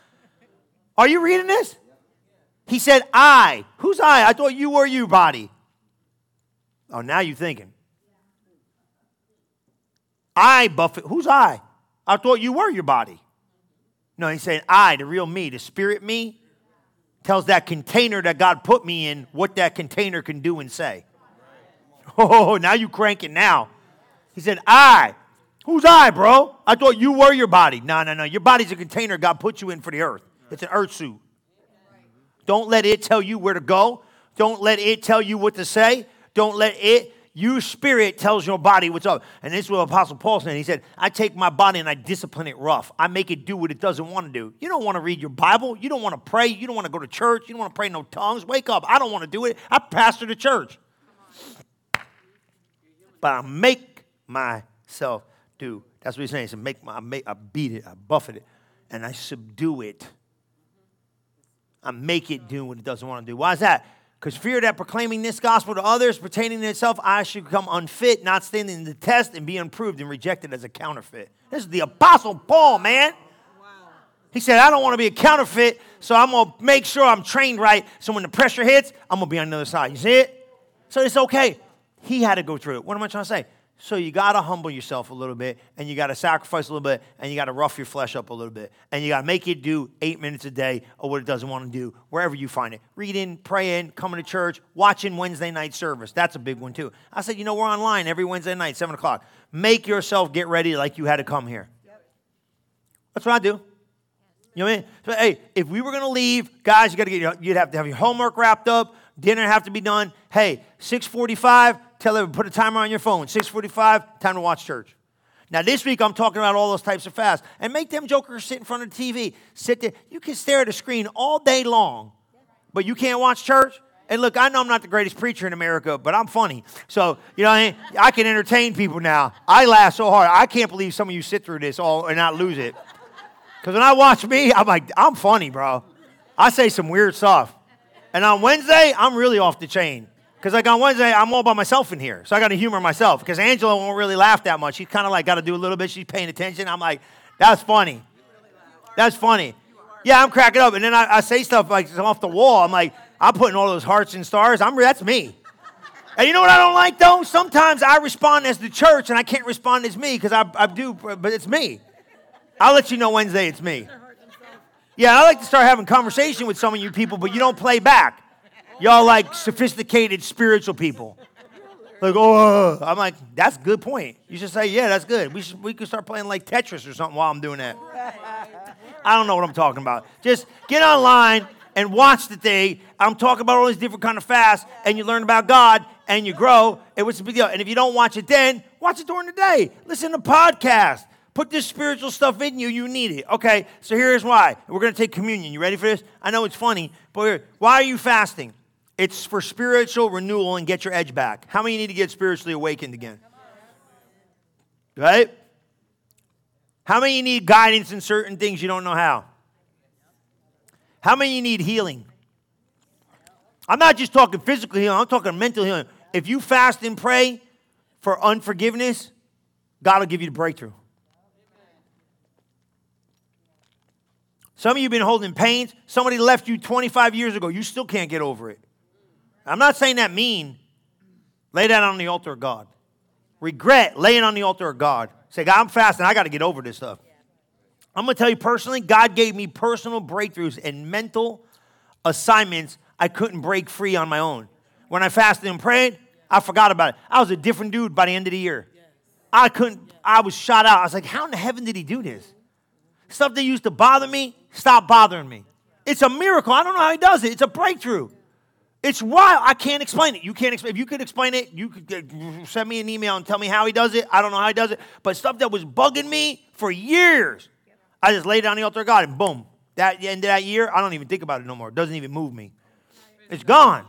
Speaker 2: Are you reading this? He said, I. Who's I? I thought you were you, body. Oh, now you're thinking. I, buffet. Who's I? I thought you were your body. No, he's saying I, the real me, the spirit me. tells that container that God put me in what that container can do and say. Oh, now you cranking now. He said, I. Who's I, bro? I thought you were your body. No, no, no. Your body's a container God put you in for the earth. It's an earth suit. Don't let it tell you where to go. Don't let it tell you what to say. Don't let it your spirit tells your body what's up. And this is what Apostle Paul said. He said, I take my body and I discipline it rough. I make it do what it doesn't want to do. You don't want to read your Bible. You don't want to pray. You don't want to go to church. You don't want to pray no tongues. Wake up. I don't want to do it. I pastor the church. But I make myself do. That's what he's saying. He said, make my, I, make, I beat it, I buffet it, and I subdue it. I make it do what it doesn't want to do. Why is that? Because fear that proclaiming this gospel to others pertaining to itself, I should become unfit, not standing the test, and be unproved and rejected as a counterfeit. This is the Apostle Paul, man. He said, I don't want to be a counterfeit, so I'm going to make sure I'm trained right. So when the pressure hits, I'm going to be on the other side. You see it? So it's okay. He had to go through it. What am I trying to say? So you got to humble yourself a little bit, and you got to sacrifice a little bit, and you got to rough your flesh up a little bit, and you got to make it do eight minutes a day of what it doesn't want to do, wherever you find it. Reading, praying, coming to church, watching Wednesday night service. That's a big one too. I said, you know, we're online every Wednesday night, seven o'clock. Make yourself get ready like you had to come here. That's what I do. You know what I mean? So, hey, if we were going to leave, guys, you got to get you'd have to have your homework wrapped up, dinner have to be done. Hey, 645 tell them, put a timer on your phone, 645, time to watch church. Now, this week, I'm talking about all those types of fasts. And make them jokers sit in front of the TV. Sit there. You can stare at a screen all day long, but you can't watch church? And look, I know I'm not the greatest preacher in America, but I'm funny. So, you know, I? I can entertain people now. I laugh so hard. I can't believe some of you sit through this all and not lose it. Because when I watch me, I'm like, I'm funny, bro. I say some weird stuff. And on Wednesday, I'm really off the chain. Because like on Wednesday, I'm all by myself in here. So I got to humor myself. Because Angela won't really laugh that much. She's kind of like got to do a little bit. She's paying attention. I'm like, that's funny. That's funny. Yeah, I'm cracking up. And then I, I say stuff like off the wall. I'm like, I'm putting all those hearts and stars. I'm that's me. And you know what I don't like though? Sometimes I respond as the church and I can't respond as me because I, I do, but it's me. I'll let you know Wednesday it's me. Yeah, I like to start having conversation with some of you people, but you don't play back. Y'all like sophisticated spiritual people. Like, oh, uh. I'm like, that's a good point. You should say, yeah, that's good. We, should, we could start playing like Tetris or something while I'm doing that. I don't know what I'm talking about. Just get online and watch the thing. I'm talking about all these different kind of fasts, and you learn about God and you grow. And what's the big deal? And if you don't watch it then, watch it during the day. Listen to podcasts. Put this spiritual stuff in you. You need it. Okay, so here's why. We're going to take communion. You ready for this? I know it's funny, but why are you fasting? It's for spiritual renewal and get your edge back. How many need to get spiritually awakened again? Right? How many need guidance in certain things you don't know how? How many need healing? I'm not just talking physical healing, I'm talking mental healing. If you fast and pray for unforgiveness, God will give you the breakthrough. Some of you have been holding pains. Somebody left you 25 years ago. You still can't get over it. I'm not saying that mean. Lay that on the altar of God. Regret, lay it on the altar of God. Say, God, I'm fasting. I got to get over this stuff. I'm going to tell you personally, God gave me personal breakthroughs and mental assignments I couldn't break free on my own. When I fasted and prayed, I forgot about it. I was a different dude by the end of the year. I couldn't, I was shot out. I was like, how in the heaven did he do this? Stuff that used to bother me stop bothering me. It's a miracle. I don't know how he does it. It's a breakthrough. It's wild. I can't explain it. You can't explain. If you could explain it, you could send me an email and tell me how he does it. I don't know how he does it, but stuff that was bugging me for years, I just laid it on the altar of God and boom. That end of that year, I don't even think about it no more. It doesn't even move me. It's gone.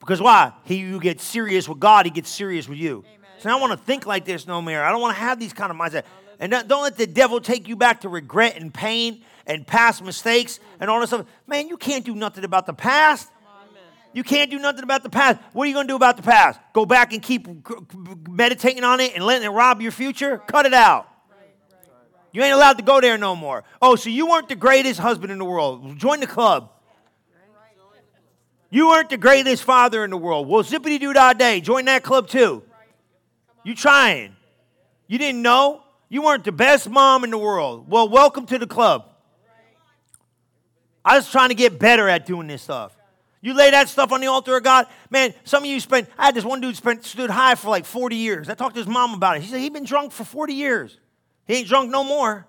Speaker 2: Because why? He you get serious with God, he gets serious with you. So I don't want to think like this no more. I don't want to have these kind of mindset. And don't let the devil take you back to regret and pain and past mistakes and all this stuff. Man, you can't do nothing about the past. You can't do nothing about the past. What are you going to do about the past? Go back and keep meditating on it and letting it rob your future? Cut it out. You ain't allowed to go there no more. Oh, so you weren't the greatest husband in the world. Join the club. You weren't the greatest father in the world. Well, zippity doo dah day. Join that club too. You trying. You didn't know? You weren't the best mom in the world. Well, welcome to the club. I was trying to get better at doing this stuff. You lay that stuff on the altar of God, man. Some of you spent. I had this one dude spent stood high for like 40 years. I talked to his mom about it. He said he'd been drunk for 40 years. He ain't drunk no more.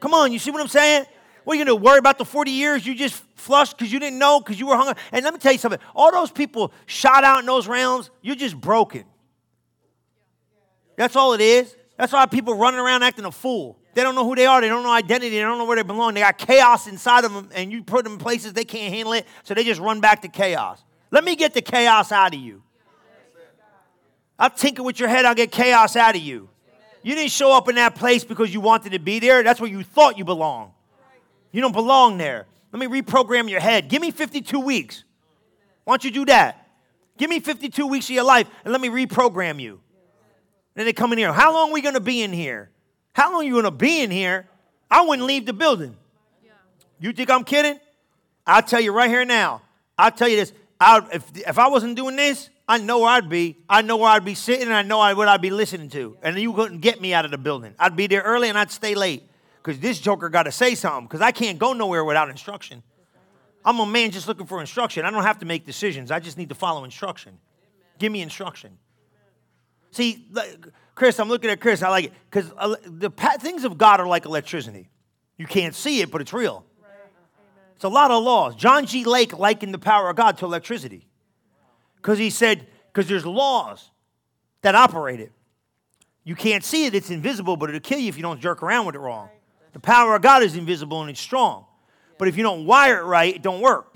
Speaker 2: Come on, you see what I'm saying? What are you gonna worry about the 40 years you just flushed because you didn't know because you were hungry? And let me tell you something. All those people shot out in those realms, you're just broken. That's all it is. That's why people running around acting a fool. They don't know who they are. They don't know identity. They don't know where they belong. They got chaos inside of them, and you put them in places they can't handle it, so they just run back to chaos. Let me get the chaos out of you. I'll tinker with your head, I'll get chaos out of you. You didn't show up in that place because you wanted to be there. That's where you thought you belonged. You don't belong there. Let me reprogram your head. Give me 52 weeks. Why don't you do that? Give me 52 weeks of your life and let me reprogram you. Then they come in here. How long are we going to be in here? How long are you going to be in here? I wouldn't leave the building. You think I'm kidding? I'll tell you right here now. I'll tell you this. I, if, if I wasn't doing this, I know where I'd be. I know where I'd be sitting, and I know what I'd be listening to. And you couldn't get me out of the building. I'd be there early, and I'd stay late because this joker got to say something because I can't go nowhere without instruction. I'm a man just looking for instruction. I don't have to make decisions. I just need to follow instruction. Give me instruction. See, Chris, I'm looking at Chris. I like it because uh, the things of God are like electricity. You can't see it, but it's real. It's a lot of laws. John G. Lake likened the power of God to electricity because he said, because there's laws that operate it. You can't see it, it's invisible, but it'll kill you if you don't jerk around with it wrong. The power of God is invisible and it's strong. But if you don't wire it right, it don't work.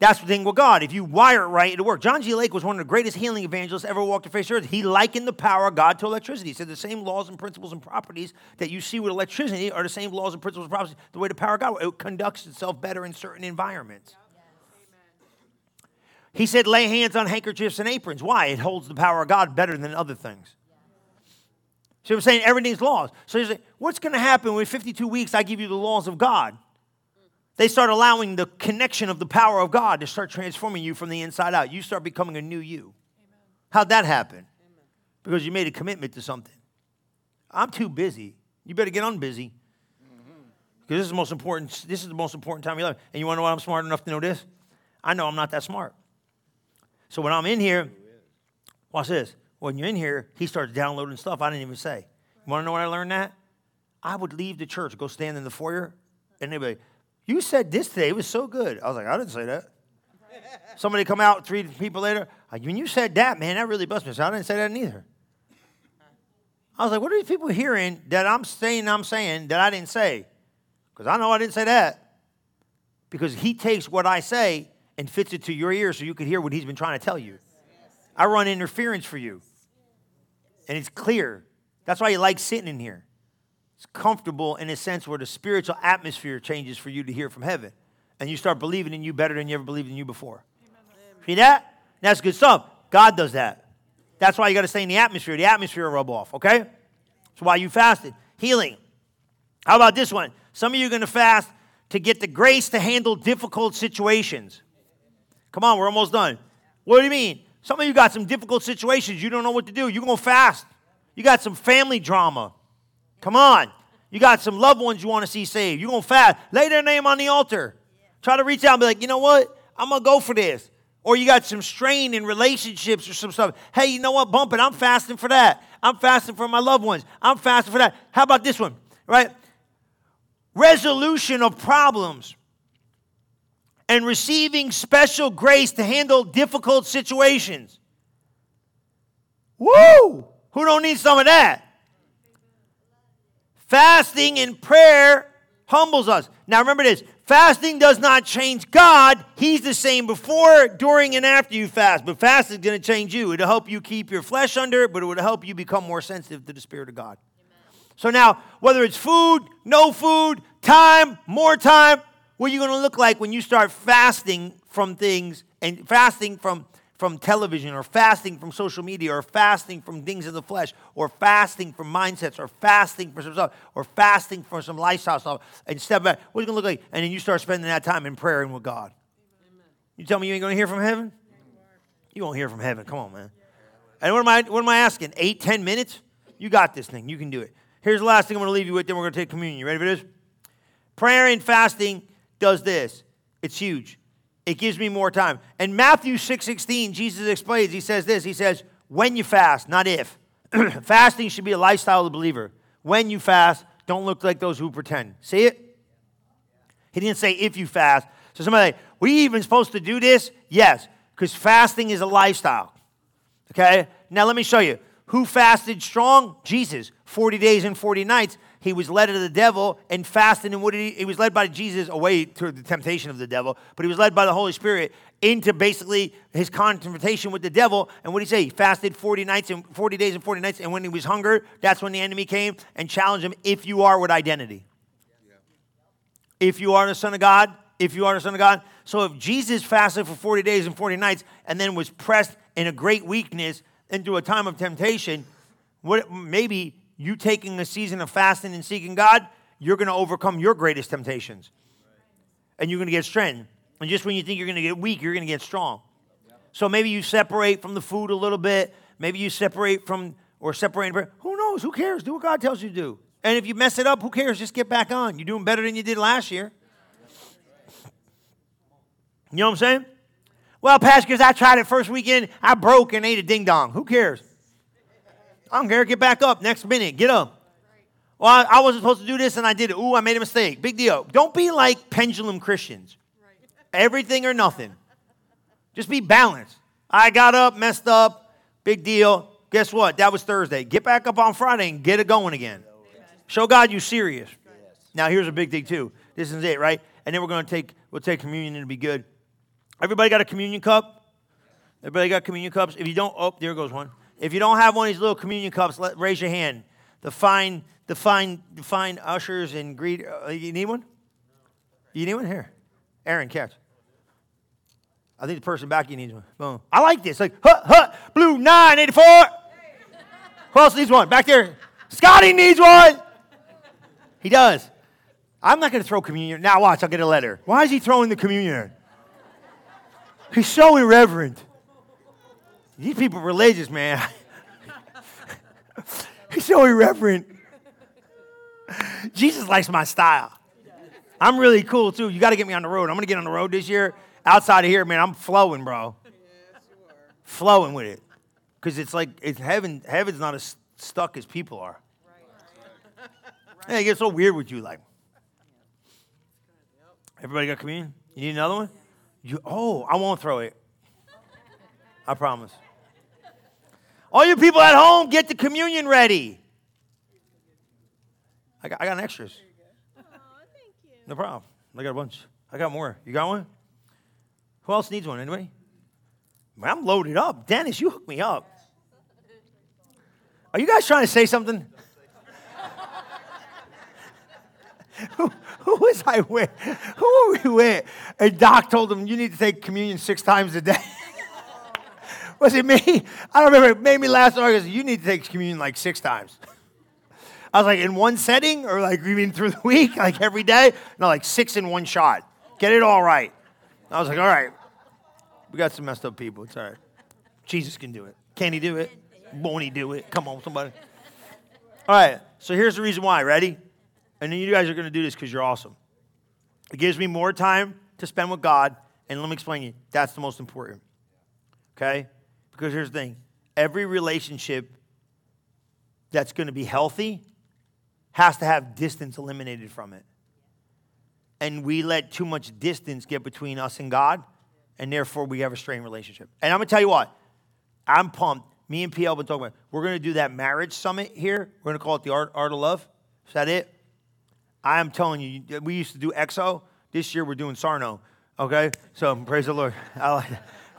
Speaker 2: That's the thing with God. If you wire it right, it'll work. John G. Lake was one of the greatest healing evangelists ever walked the face of earth. He likened the power of God to electricity. He said the same laws and principles and properties that you see with electricity are the same laws and principles and properties. The way the power of God it conducts itself better in certain environments. He said, lay hands on handkerchiefs and aprons. Why? It holds the power of God better than other things. So I'm saying everything's laws. So he's like, what's going to happen when 52 weeks I give you the laws of God? They start allowing the connection of the power of God to start transforming you from the inside out. You start becoming a new you. Amen. How'd that happen? Amen. Because you made a commitment to something. I'm too busy. You better get unbusy. Because this is the most important, this is the most important time of your life. And you want to know why I'm smart enough to know this? I know I'm not that smart. So when I'm in here, watch this. When you're in here, he starts downloading stuff I didn't even say. You want to know when I learned that? I would leave the church, go stand in the foyer, and they'd be like, you said this today. It was so good. I was like, I didn't say that. Somebody come out three people later. When you said that, man, that really busted me. So I didn't say that neither. I was like, what are these people hearing that I'm saying I'm saying that I didn't say? Because I know I didn't say that. Because he takes what I say and fits it to your ear so you can hear what he's been trying to tell you. I run interference for you. And it's clear. That's why you like sitting in here. It's comfortable in a sense where the spiritual atmosphere changes for you to hear from heaven. And you start believing in you better than you ever believed in you before. Amen. See that? That's good stuff. God does that. That's why you got to stay in the atmosphere. The atmosphere will rub off, okay? That's why you fasted. Healing. How about this one? Some of you are going to fast to get the grace to handle difficult situations. Come on, we're almost done. What do you mean? Some of you got some difficult situations. You don't know what to do. You're going to fast. You got some family drama. Come on. You got some loved ones you want to see saved. You're going to fast. Lay their name on the altar. Try to reach out and be like, you know what? I'm going to go for this. Or you got some strain in relationships or some stuff. Hey, you know what? Bump it. I'm fasting for that. I'm fasting for my loved ones. I'm fasting for that. How about this one? Right? Resolution of problems and receiving special grace to handle difficult situations. Woo! Who don't need some of that? Fasting and prayer humbles us. Now remember this fasting does not change God. He's the same before, during, and after you fast. But fasting is going to change you. It'll help you keep your flesh under but it will help you become more sensitive to the Spirit of God. Amen. So now, whether it's food, no food, time, more time, what are you going to look like when you start fasting from things and fasting from from television or fasting from social media or fasting from things of the flesh or fasting from mindsets or fasting for some stuff or fasting for some lifestyle stuff and step back. What's it going to look like? And then you start spending that time in prayer and with God. Amen. You tell me you ain't going to hear from heaven? You won't hear from heaven. Come on, man. And what am I, what am I asking? Eight, ten minutes? You got this thing. You can do it. Here's the last thing I'm going to leave you with, then we're going to take communion. You ready for this? Prayer and fasting does this. It's huge. It gives me more time. And Matthew 6 16, Jesus explains, he says this. He says, when you fast, not if. Fasting should be a lifestyle of the believer. When you fast, don't look like those who pretend. See it? He didn't say if you fast. So somebody, we even supposed to do this? Yes, because fasting is a lifestyle. Okay? Now let me show you. Who fasted strong? Jesus. 40 days and 40 nights. He was led of the devil and fasted, and what did he? He was led by Jesus away to the temptation of the devil, but he was led by the Holy Spirit into basically his confrontation with the devil. And what did he say? He fasted 40 nights and 40 days and 40 nights. And when he was hunger, that's when the enemy came and challenged him if you are with identity. If you are the Son of God, if you are the Son of God. So if Jesus fasted for 40 days and 40 nights and then was pressed in a great weakness into a time of temptation, what, maybe you taking a season of fasting and seeking God, you're going to overcome your greatest temptations. And you're going to get strength. And just when you think you're going to get weak, you're going to get strong. So maybe you separate from the food a little bit. Maybe you separate from, or separate. Who knows? Who cares? Do what God tells you to do. And if you mess it up, who cares? Just get back on. You're doing better than you did last year. You know what I'm saying? Well, Pastor, because I tried it first weekend, I broke and ate a ding dong. Who cares? I don't care. Get back up next minute. Get up. Well, I, I wasn't supposed to do this and I did it. Ooh, I made a mistake. Big deal. Don't be like pendulum Christians. Everything or nothing. Just be balanced. I got up, messed up, big deal. Guess what? That was Thursday. Get back up on Friday and get it going again. Show God you're serious. Now here's a big thing too. This is it, right? And then we're going to take we'll take communion and it'll be good. Everybody got a communion cup? Everybody got communion cups? If you don't, oh, there goes one. If you don't have one of these little communion cups, let, raise your hand. The fine, the fine, the fine ushers and greet. Uh, you need one? You need one here? Aaron, catch. I think the person back you needs one. Boom. I like this. Like, hut, hut, blue 984. Who else needs one? Back there. Scotty needs one. He does. I'm not going to throw communion. Now watch, I'll get a letter. Why is he throwing the communion? He's so irreverent. These people are religious, man. He's so irreverent. Jesus likes my style. I'm really cool too. You got to get me on the road. I'm going to get on the road this year. Outside of here, man, I'm flowing, bro. flowing with it. Because it's like it's heaven. Heaven's not as stuck as people are. Hey, it gets so weird with you. Like, everybody got communion? You need another one? You, oh, I won't throw it. I promise. All you people at home, get the communion ready. I got, I got an extras.
Speaker 3: Oh, thank you.
Speaker 2: No problem. I got a bunch. I got more. You got one? Who else needs one? Anybody? Man, I'm loaded up. Dennis, you hooked me up. Are you guys trying to say something? who, who was I with? Who were we with? And Doc told him, you need to take communion six times a day. was it me? I don't remember. It made me so hard. You need to take communion like six times. I was like, in one setting? Or like, you mean through the week? Like every day? No, like six in one shot. Get it all right. I was like, all right. We got some messed up people. It's all right. Jesus can do it. Can he do it? Won't he do it? Come on, somebody. All right. So here's the reason why. Ready? And then you guys are going to do this because you're awesome. It gives me more time to spend with God. And let me explain you. That's the most important. Okay? Because here's the thing every relationship that's going to be healthy has to have distance eliminated from it. And we let too much distance get between us and God, and therefore we have a strained relationship. And I'm going to tell you what, I'm pumped. Me and PL been talking about. We're going to do that marriage summit here. We're going to call it the Art, Art of Love. Is that it? I am telling you, we used to do EXO. This year we're doing Sarno. Okay? So praise the Lord.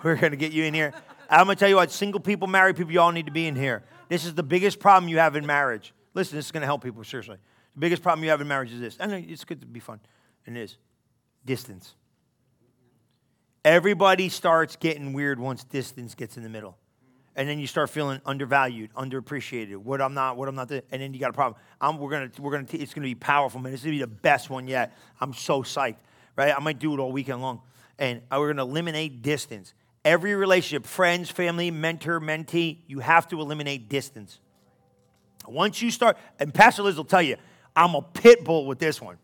Speaker 2: we're going to get you in here. I'm going to tell you what, single people, married people, you all need to be in here. This is the biggest problem you have in marriage. Listen, this is going to help people, seriously. The biggest problem you have in marriage is this. I know it's good to be fun. And it is distance. Everybody starts getting weird once distance gets in the middle and then you start feeling undervalued, underappreciated. What I'm not, what I'm not, and then you got a problem. I'm, we're gonna, we're gonna, it's gonna be powerful, man. It's gonna be the best one yet. I'm so psyched, right? I might do it all weekend long, and we're gonna eliminate distance. Every relationship, friends, family, mentor, mentee, you have to eliminate distance. Once you start, and Pastor Liz will tell you, I'm a pit bull with this one.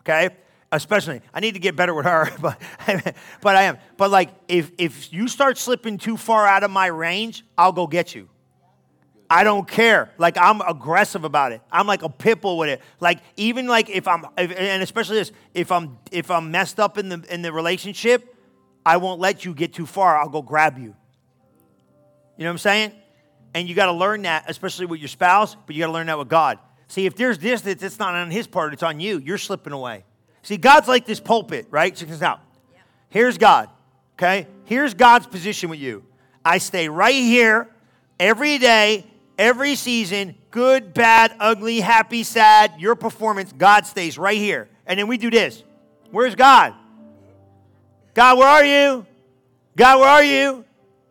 Speaker 2: Okay, especially. I need to get better with her, but but I am. But like, if if you start slipping too far out of my range, I'll go get you. I don't care. Like I'm aggressive about it. I'm like a pit bull with it. Like even like if I'm if, and especially this if I'm if I'm messed up in the in the relationship, I won't let you get too far. I'll go grab you. You know what I'm saying? And you got to learn that, especially with your spouse, but you got to learn that with God. See, if there's distance, it's not on his part, it's on you. You're slipping away. See, God's like this pulpit, right? Check this out. Here's God, okay? Here's God's position with you. I stay right here every day, every season, good, bad, ugly, happy, sad, your performance, God stays right here. And then we do this. Where's God? God, where are you? God, where are you?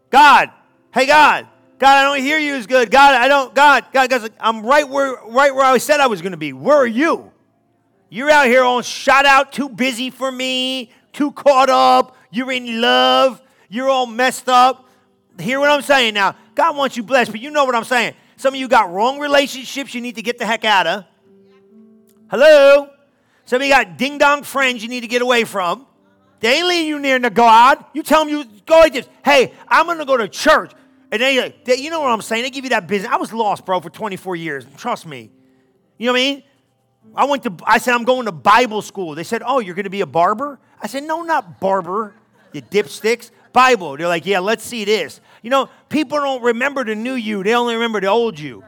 Speaker 2: God, hey, God. God, I don't hear you as good. God, I don't, God, God, I'm right where, right where I said I was going to be. Where are you? You're out here all shot out, too busy for me, too caught up. You're in love. You're all messed up. Hear what I'm saying now. God wants you blessed, but you know what I'm saying. Some of you got wrong relationships you need to get the heck out of. Hello? Some of you got ding dong friends you need to get away from. They ain't leading you near to God. You tell them you go like this. Hey, I'm to go to church. And they, they, you know what I'm saying? They give you that business. I was lost, bro, for 24 years. Trust me. You know what I mean? I went to, I said, I'm going to Bible school. They said, Oh, you're going to be a barber? I said, No, not barber, you dipsticks. Bible. They're like, Yeah, let's see this. You know, people don't remember the new you, they only remember the old you.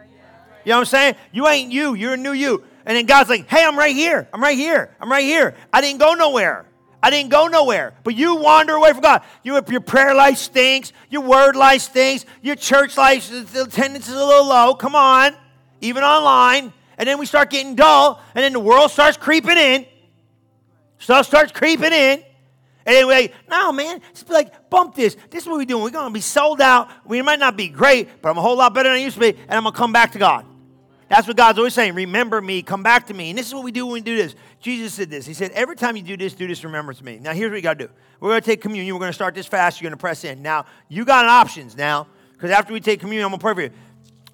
Speaker 2: You know what I'm saying? You ain't you, you're a new you. And then God's like, Hey, I'm right here. I'm right here. I'm right here. I didn't go nowhere. I didn't go nowhere. But you wander away from God. You, your prayer life stinks. Your word life stinks. Your church life attendance is a little low. Come on. Even online and then we start getting dull, and then the world starts creeping in. Stuff starts creeping in. And then we're like, no, man, just like, bump this. This is what we're doing. We're going to be sold out. We might not be great, but I'm a whole lot better than I used to be, and I'm going to come back to God. That's what God's always saying. Remember me, come back to me. And this is what we do when we do this. Jesus said this. He said, Every time you do this, do this, remembrance me. Now, here's what you got to do. We're going to take communion. We're going to start this fast. You're going to press in. Now, you got options now, because after we take communion, I'm going to pray for you.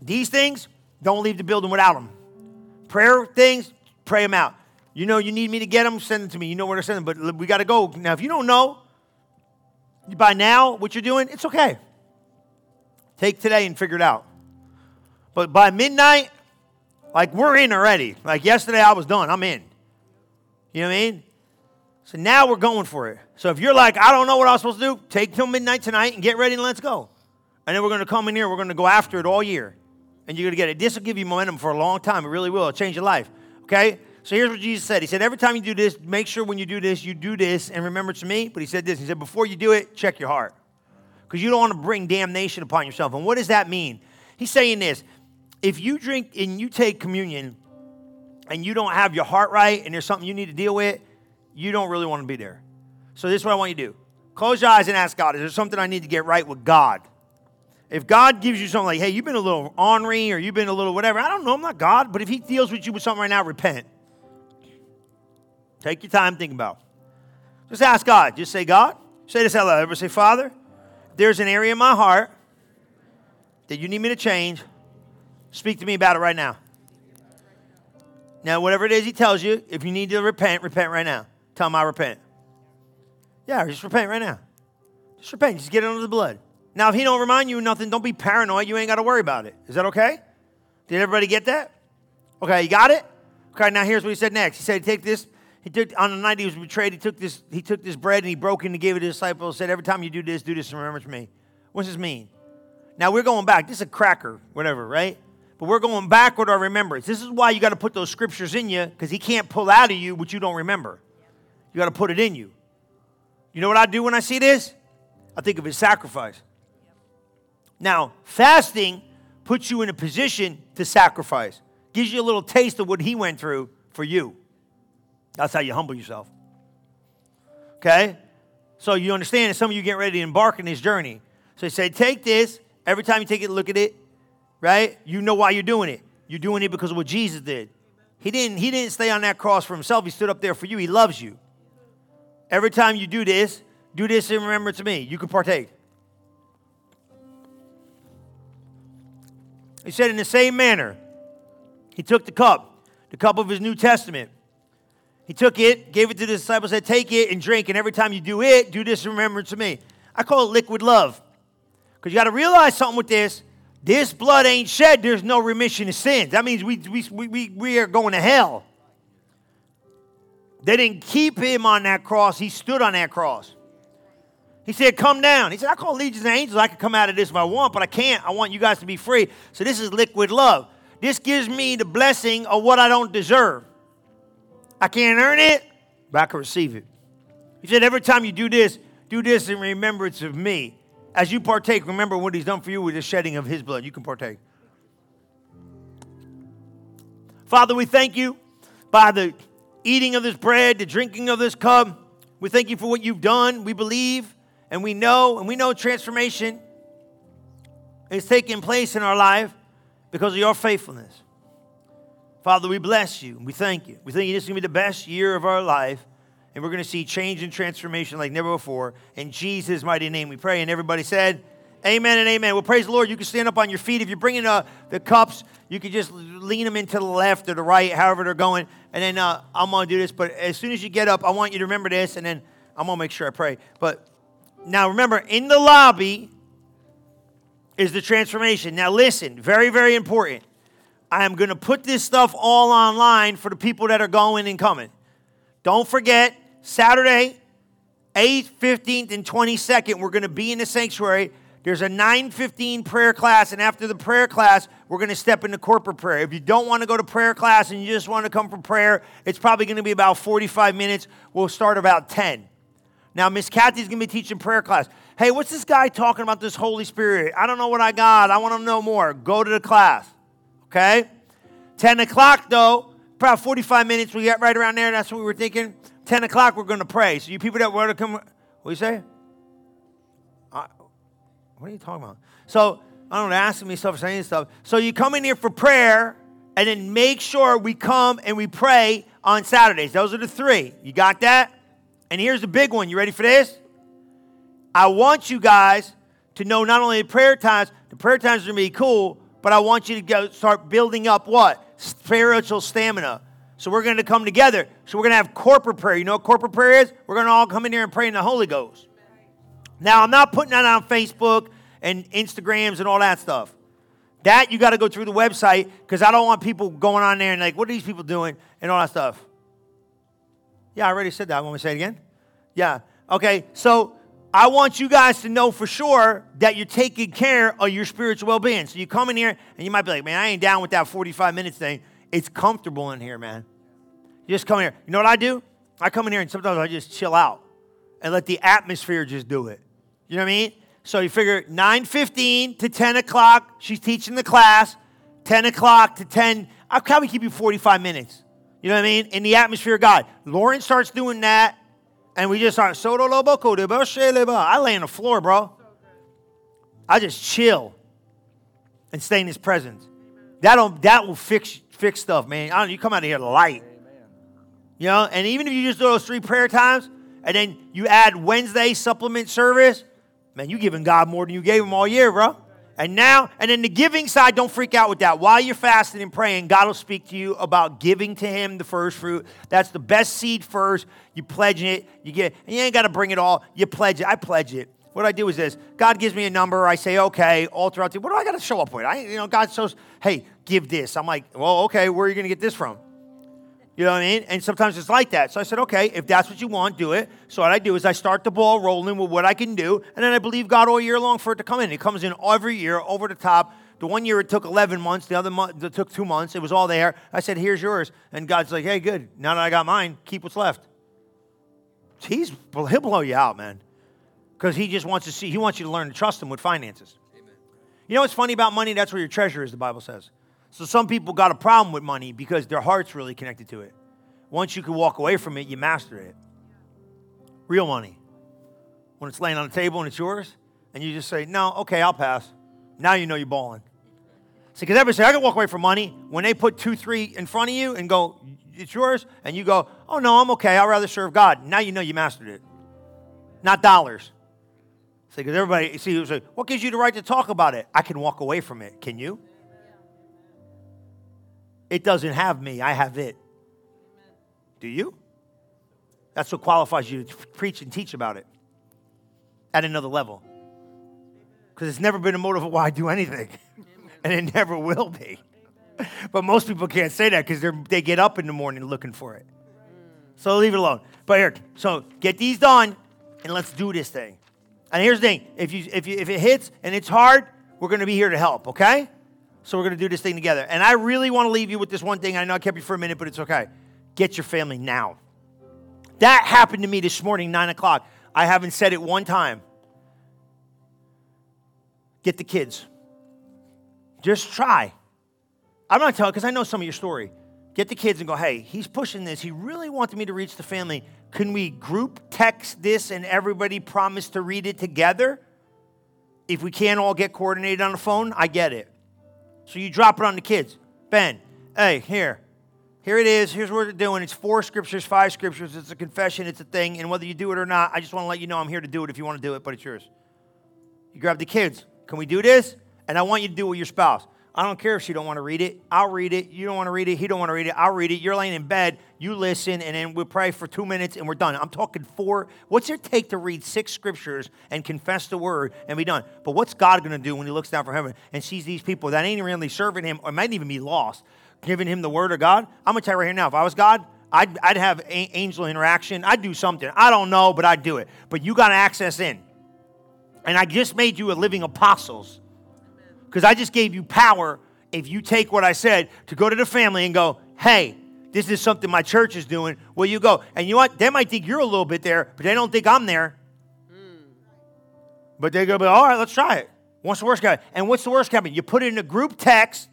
Speaker 2: These things, don't leave the building without them. Prayer things, pray them out. You know you need me to get them, send them to me. You know where to send them, but we got to go. Now, if you don't know by now what you're doing, it's okay. Take today and figure it out. But by midnight, like we're in already. Like yesterday, I was done. I'm in. You know what I mean? So now we're going for it. So if you're like, I don't know what I'm supposed to do, take till midnight tonight and get ready and let's go. And then we're going to come in here. We're going to go after it all year and you're going to get it. This will give you momentum for a long time. It really will. It'll change your life. Okay? So here's what Jesus said. He said, Every time you do this, make sure when you do this, you do this and remember to me. But he said this He said, Before you do it, check your heart. Because you don't want to bring damnation upon yourself. And what does that mean? He's saying this if you drink and you take communion and you don't have your heart right and there's something you need to deal with, you don't really want to be there. So this is what I want you to do. Close your eyes and ask God, is there something I need to get right with God? If God gives you something like, hey, you've been a little ornery or you've been a little whatever, I don't know, I'm not God, but if He deals with you with something right now, repent. Take your time, think about it. Just ask God. Just say, God, say this out loud. Ever say, Father, there's an area in my heart that you need me to change. Speak to me about it right now. Now, whatever it is He tells you, if you need to repent, repent right now. Tell Him I repent. Yeah, just repent right now. Just repent. Just get it under the blood. Now, if he don't remind you nothing, don't be paranoid. You ain't got to worry about it. Is that okay? Did everybody get that? Okay, you got it? Okay, now here's what he said next. He said, take this. He took on the night he was betrayed, he took this, he took this bread and he broke it and he gave it to his disciples, said, Every time you do this, do this in remembrance of me. What's this mean? Now we're going back. This is a cracker, whatever, right? But we're going backward our remembrance. This is why you got to put those scriptures in you, because he can't pull out of you what you don't remember. You got to put it in you. You know what I do when I see this? I think of his sacrifice. Now, fasting puts you in a position to sacrifice, gives you a little taste of what he went through for you. That's how you humble yourself. Okay? So you understand that some of you get ready to embark on this journey. So he said, take this. Every time you take it, look at it, right? You know why you're doing it. You're doing it because of what Jesus did. He didn't, he didn't stay on that cross for himself. He stood up there for you. He loves you. Every time you do this, do this in remembrance of me. You can partake. He said, in the same manner, he took the cup, the cup of his New Testament, He took it, gave it to the disciples, said, Take it and drink, and every time you do it, do this in remembrance of me. I call it liquid love. Because you got to realize something with this. This blood ain't shed, there's no remission of sins. That means we, we, we, we are going to hell. They didn't keep him on that cross, he stood on that cross. He said, Come down. He said, I call legions of angels. I can come out of this if I want, but I can't. I want you guys to be free. So this is liquid love. This gives me the blessing of what I don't deserve. I can't earn it, but I can receive it. He said, Every time you do this, do this in remembrance of me. As you partake, remember what he's done for you with the shedding of his blood. You can partake. Father, we thank you by the eating of this bread, the drinking of this cup. We thank you for what you've done. We believe and we know, and we know transformation is taking place in our life because of your faithfulness. Father, we bless you. We thank you. We think this is going to be the best year of our life, and we're going to see change and transformation like never before. In Jesus' mighty name we pray. And everybody said, Amen and amen. Well, praise the Lord. You can stand up on your feet. If you're bringing uh, the cups, you can just lean them into the left or the right, however they're going. And then uh, I'm going to do this. But as soon as you get up, I want you to remember this, and then I'm going to make sure I pray. But now remember, in the lobby is the transformation. Now listen, very, very important. I am going to put this stuff all online for the people that are going and coming. Don't forget, Saturday, 8th, 15th, and 22nd, we're going to be in the sanctuary. There's a 9:15 prayer class, and after the prayer class, we're going to step into corporate prayer. If you don't want to go to prayer class and you just want to come for prayer, it's probably going to be about 45 minutes. We'll start about 10. Now, Miss Kathy's going to be teaching prayer class. Hey, what's this guy talking about this Holy Spirit? I don't know what I got. I want to know more. Go to the class. Okay? 10 o'clock, though, about 45 minutes. We get right around there. That's what we were thinking. 10 o'clock, we're going to pray. So, you people that want to come, what do you say? Uh, what are you talking about? So, I don't know, asking me stuff, saying stuff. So, you come in here for prayer, and then make sure we come and we pray on Saturdays. Those are the three. You got that? And here's the big one. You ready for this? I want you guys to know not only the prayer times, the prayer times are going to be cool, but I want you to go start building up what? Spiritual stamina. So we're going to come together. So we're going to have corporate prayer. You know what corporate prayer is? We're going to all come in here and pray in the Holy Ghost. Now, I'm not putting that on Facebook and Instagrams and all that stuff. That you got to go through the website because I don't want people going on there and like, what are these people doing and all that stuff. Yeah, I already said that. I want to say it again? Yeah. Okay, so I want you guys to know for sure that you're taking care of your spiritual well being. So you come in here and you might be like, man, I ain't down with that 45 minutes thing. It's comfortable in here, man. You just come here. You know what I do? I come in here and sometimes I just chill out and let the atmosphere just do it. You know what I mean? So you figure 9.15 to 10 o'clock, she's teaching the class. 10 o'clock to 10, I'll probably keep you 45 minutes. You know what I mean? In the atmosphere of God. Lauren starts doing that, and we just start, Soto Lobo I lay on the floor, bro. I just chill and stay in his presence. That'll, that will fix, fix stuff, man. I don't, you come out of here light. You know, and even if you just do those three prayer times, and then you add Wednesday supplement service, man, you giving God more than you gave him all year, bro. And now, and then the giving side, don't freak out with that. While you're fasting and praying, God will speak to you about giving to Him the first fruit. That's the best seed first. You pledge it, you get, and you ain't got to bring it all. You pledge it. I pledge it. What I do is this: God gives me a number. I say, okay, all throughout the. What do I got to show up with? I, you know, God shows, hey, give this. I'm like, well, okay, where are you going to get this from? You know what I mean? And sometimes it's like that. So I said, okay, if that's what you want, do it. So what I do is I start the ball rolling with what I can do, and then I believe God all year long for it to come in. It comes in every year, over the top. The one year it took 11 months, the other month it took two months. It was all there. I said, here's yours. And God's like, hey, good. Now that I got mine, keep what's left. He's, he'll blow you out, man. Because he just wants to see, he wants you to learn to trust him with finances. Amen. You know what's funny about money? That's where your treasure is, the Bible says. So some people got a problem with money because their heart's really connected to it. Once you can walk away from it, you master it. Real money. When it's laying on the table and it's yours, and you just say, no, okay, I'll pass. Now you know you're balling. See, because everybody say, I can walk away from money. When they put two, three in front of you and go, it's yours, and you go, oh no, I'm okay, I'd rather serve God. Now you know you mastered it. Not dollars. See, because everybody, see, say, what gives you the right to talk about it? I can walk away from it. Can you? It doesn't have me, I have it. Do you? That's what qualifies you to preach and teach about it at another level. Because it's never been a motive of why I do anything, and it never will be. But most people can't say that because they get up in the morning looking for it. So leave it alone. But here, so get these done, and let's do this thing. And here's the thing: if you if you, if it hits and it's hard, we're going to be here to help. Okay? So we're going to do this thing together. And I really want to leave you with this one thing. I know I kept you for a minute, but it's okay. Get your family now. That happened to me this morning, nine o'clock. I haven't said it one time. Get the kids. Just try. I'm not telling because I know some of your story. Get the kids and go, hey, he's pushing this. He really wanted me to reach the family. Can we group text this and everybody promise to read it together? If we can't all get coordinated on the phone, I get it. So you drop it on the kids. Ben, hey, here. Here it is. Here's what we're doing. It's four scriptures, five scriptures. It's a confession. It's a thing. And whether you do it or not, I just want to let you know I'm here to do it if you want to do it, but it's yours. You grab the kids. Can we do this? And I want you to do it with your spouse. I don't care if she don't want to read it. I'll read it. You don't want to read it. He don't want to read it. I'll read it. You're laying in bed. You listen, and then we'll pray for two minutes, and we're done. I'm talking four. What's it take to read six scriptures and confess the word and be done? But what's God going to do when He looks down from heaven and sees these people that ain't really serving Him, or might even be lost, giving Him the word of God? I'm going to tell you right here now. If I was God, I'd, I'd have angel interaction. I'd do something. I don't know, but I'd do it. But you got access in, and I just made you a living apostles because I just gave you power if you take what I said to go to the family and go, hey, this is something my church is doing, will you go? And you know what? They might think you're a little bit there, but they don't think I'm there. Mm. But they go, but all right, let's try it. What's the worst guy? And what's the worst happen? You put it in a group text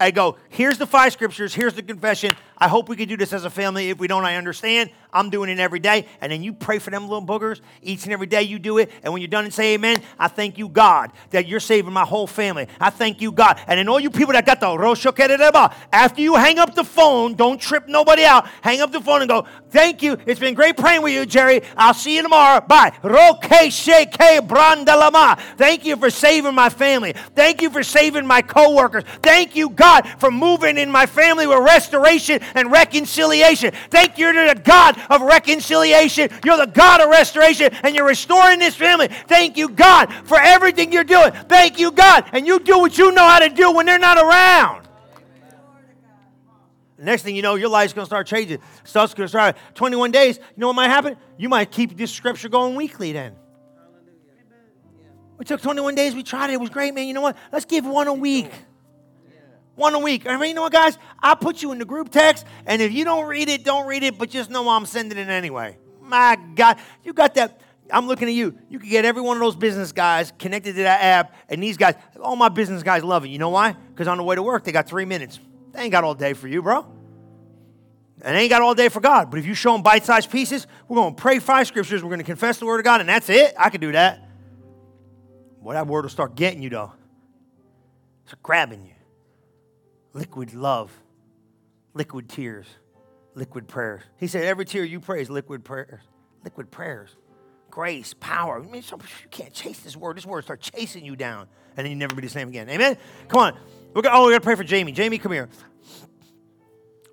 Speaker 2: I go, here's the five scriptures, here's the confession. I hope we can do this as a family. If we don't, I understand. I'm doing it every day. And then you pray for them little boogers. Each and every day you do it. And when you're done and say amen, I thank you, God, that you're saving my whole family. I thank you, God. And then all you people that got the rosho after you hang up the phone, don't trip nobody out. Hang up the phone and go, thank you. It's been great praying with you, Jerry. I'll see you tomorrow. Bye. Roke sheke brandalama. Thank you for saving my family. Thank you for saving my coworkers. Thank you, God, for moving in my family with restoration and reconciliation. Thank you to the God of reconciliation. You're the God of restoration, and you're restoring this family. Thank you, God, for everything you're doing. Thank you, God. And you do what you know how to do when they're not around. Next thing you know, your life's going to start changing. Stuff's going to start. 21 days, you know what might happen? You might keep this scripture going weekly then. We took 21 days, we tried it, it was great, man. You know what? Let's give one a week. One a week. I mean, you know what, guys? I'll put you in the group text, and if you don't read it, don't read it, but just know I'm sending it anyway. My God, you got that. I'm looking at you. You can get every one of those business guys connected to that app, and these guys, all my business guys love it. You know why? Because on the way to work, they got three minutes. They ain't got all day for you, bro. And they ain't got all day for God. But if you show them bite sized pieces, we're going to pray five scriptures, we're going to confess the word of God, and that's it. I can do that. Well, that word will start getting you, though. It's grabbing you liquid love, liquid tears, liquid prayers. He said, Every tear you pray is liquid prayers, liquid prayers, grace, power. I mean, you can't chase this word. This word start chasing you down, and then you never be the same again. Amen? Come on. We're gonna, oh, we got to pray for Jamie. Jamie, come here.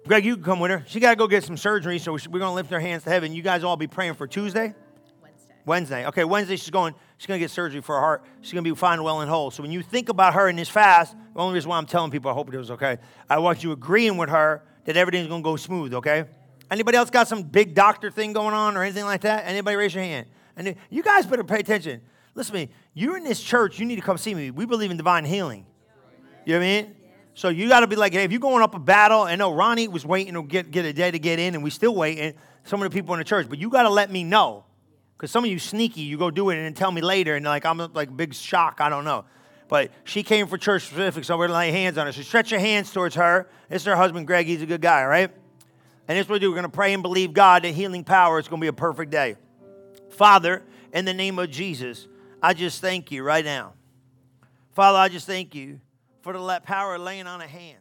Speaker 2: Greg, you can come with her. She got to go get some surgery, so we're going to lift our hands to heaven. You guys all be praying for Tuesday? Wednesday. Wednesday. Okay, Wednesday she's going. She's going to get surgery for her heart. She's going to be fine, well, and whole. So when you think about her in this fast, the only reason why I'm telling people, I hope it was okay. I want you agreeing with her that everything's going to go smooth, okay? Anybody else got some big doctor thing going on or anything like that? Anybody raise your hand? And you guys better pay attention. Listen to me. You're in this church. You need to come see me. We believe in divine healing. You know what I mean? So you got to be like, hey, if you're going up a battle, I know Ronnie was waiting to get, get a day to get in, and we still waiting. Some of the people in the church, but you got to let me know. Because some of you sneaky, you go do it and then tell me later, and like I'm like big shock. I don't know. But she came for church specific, so we're gonna lay hands on her. So stretch your hands towards her. This is her husband, Greg. He's a good guy, right? And this is what we do. We're gonna pray and believe God that healing power. It's gonna be a perfect day. Father, in the name of Jesus, I just thank you right now. Father, I just thank you for the power of laying on a hand.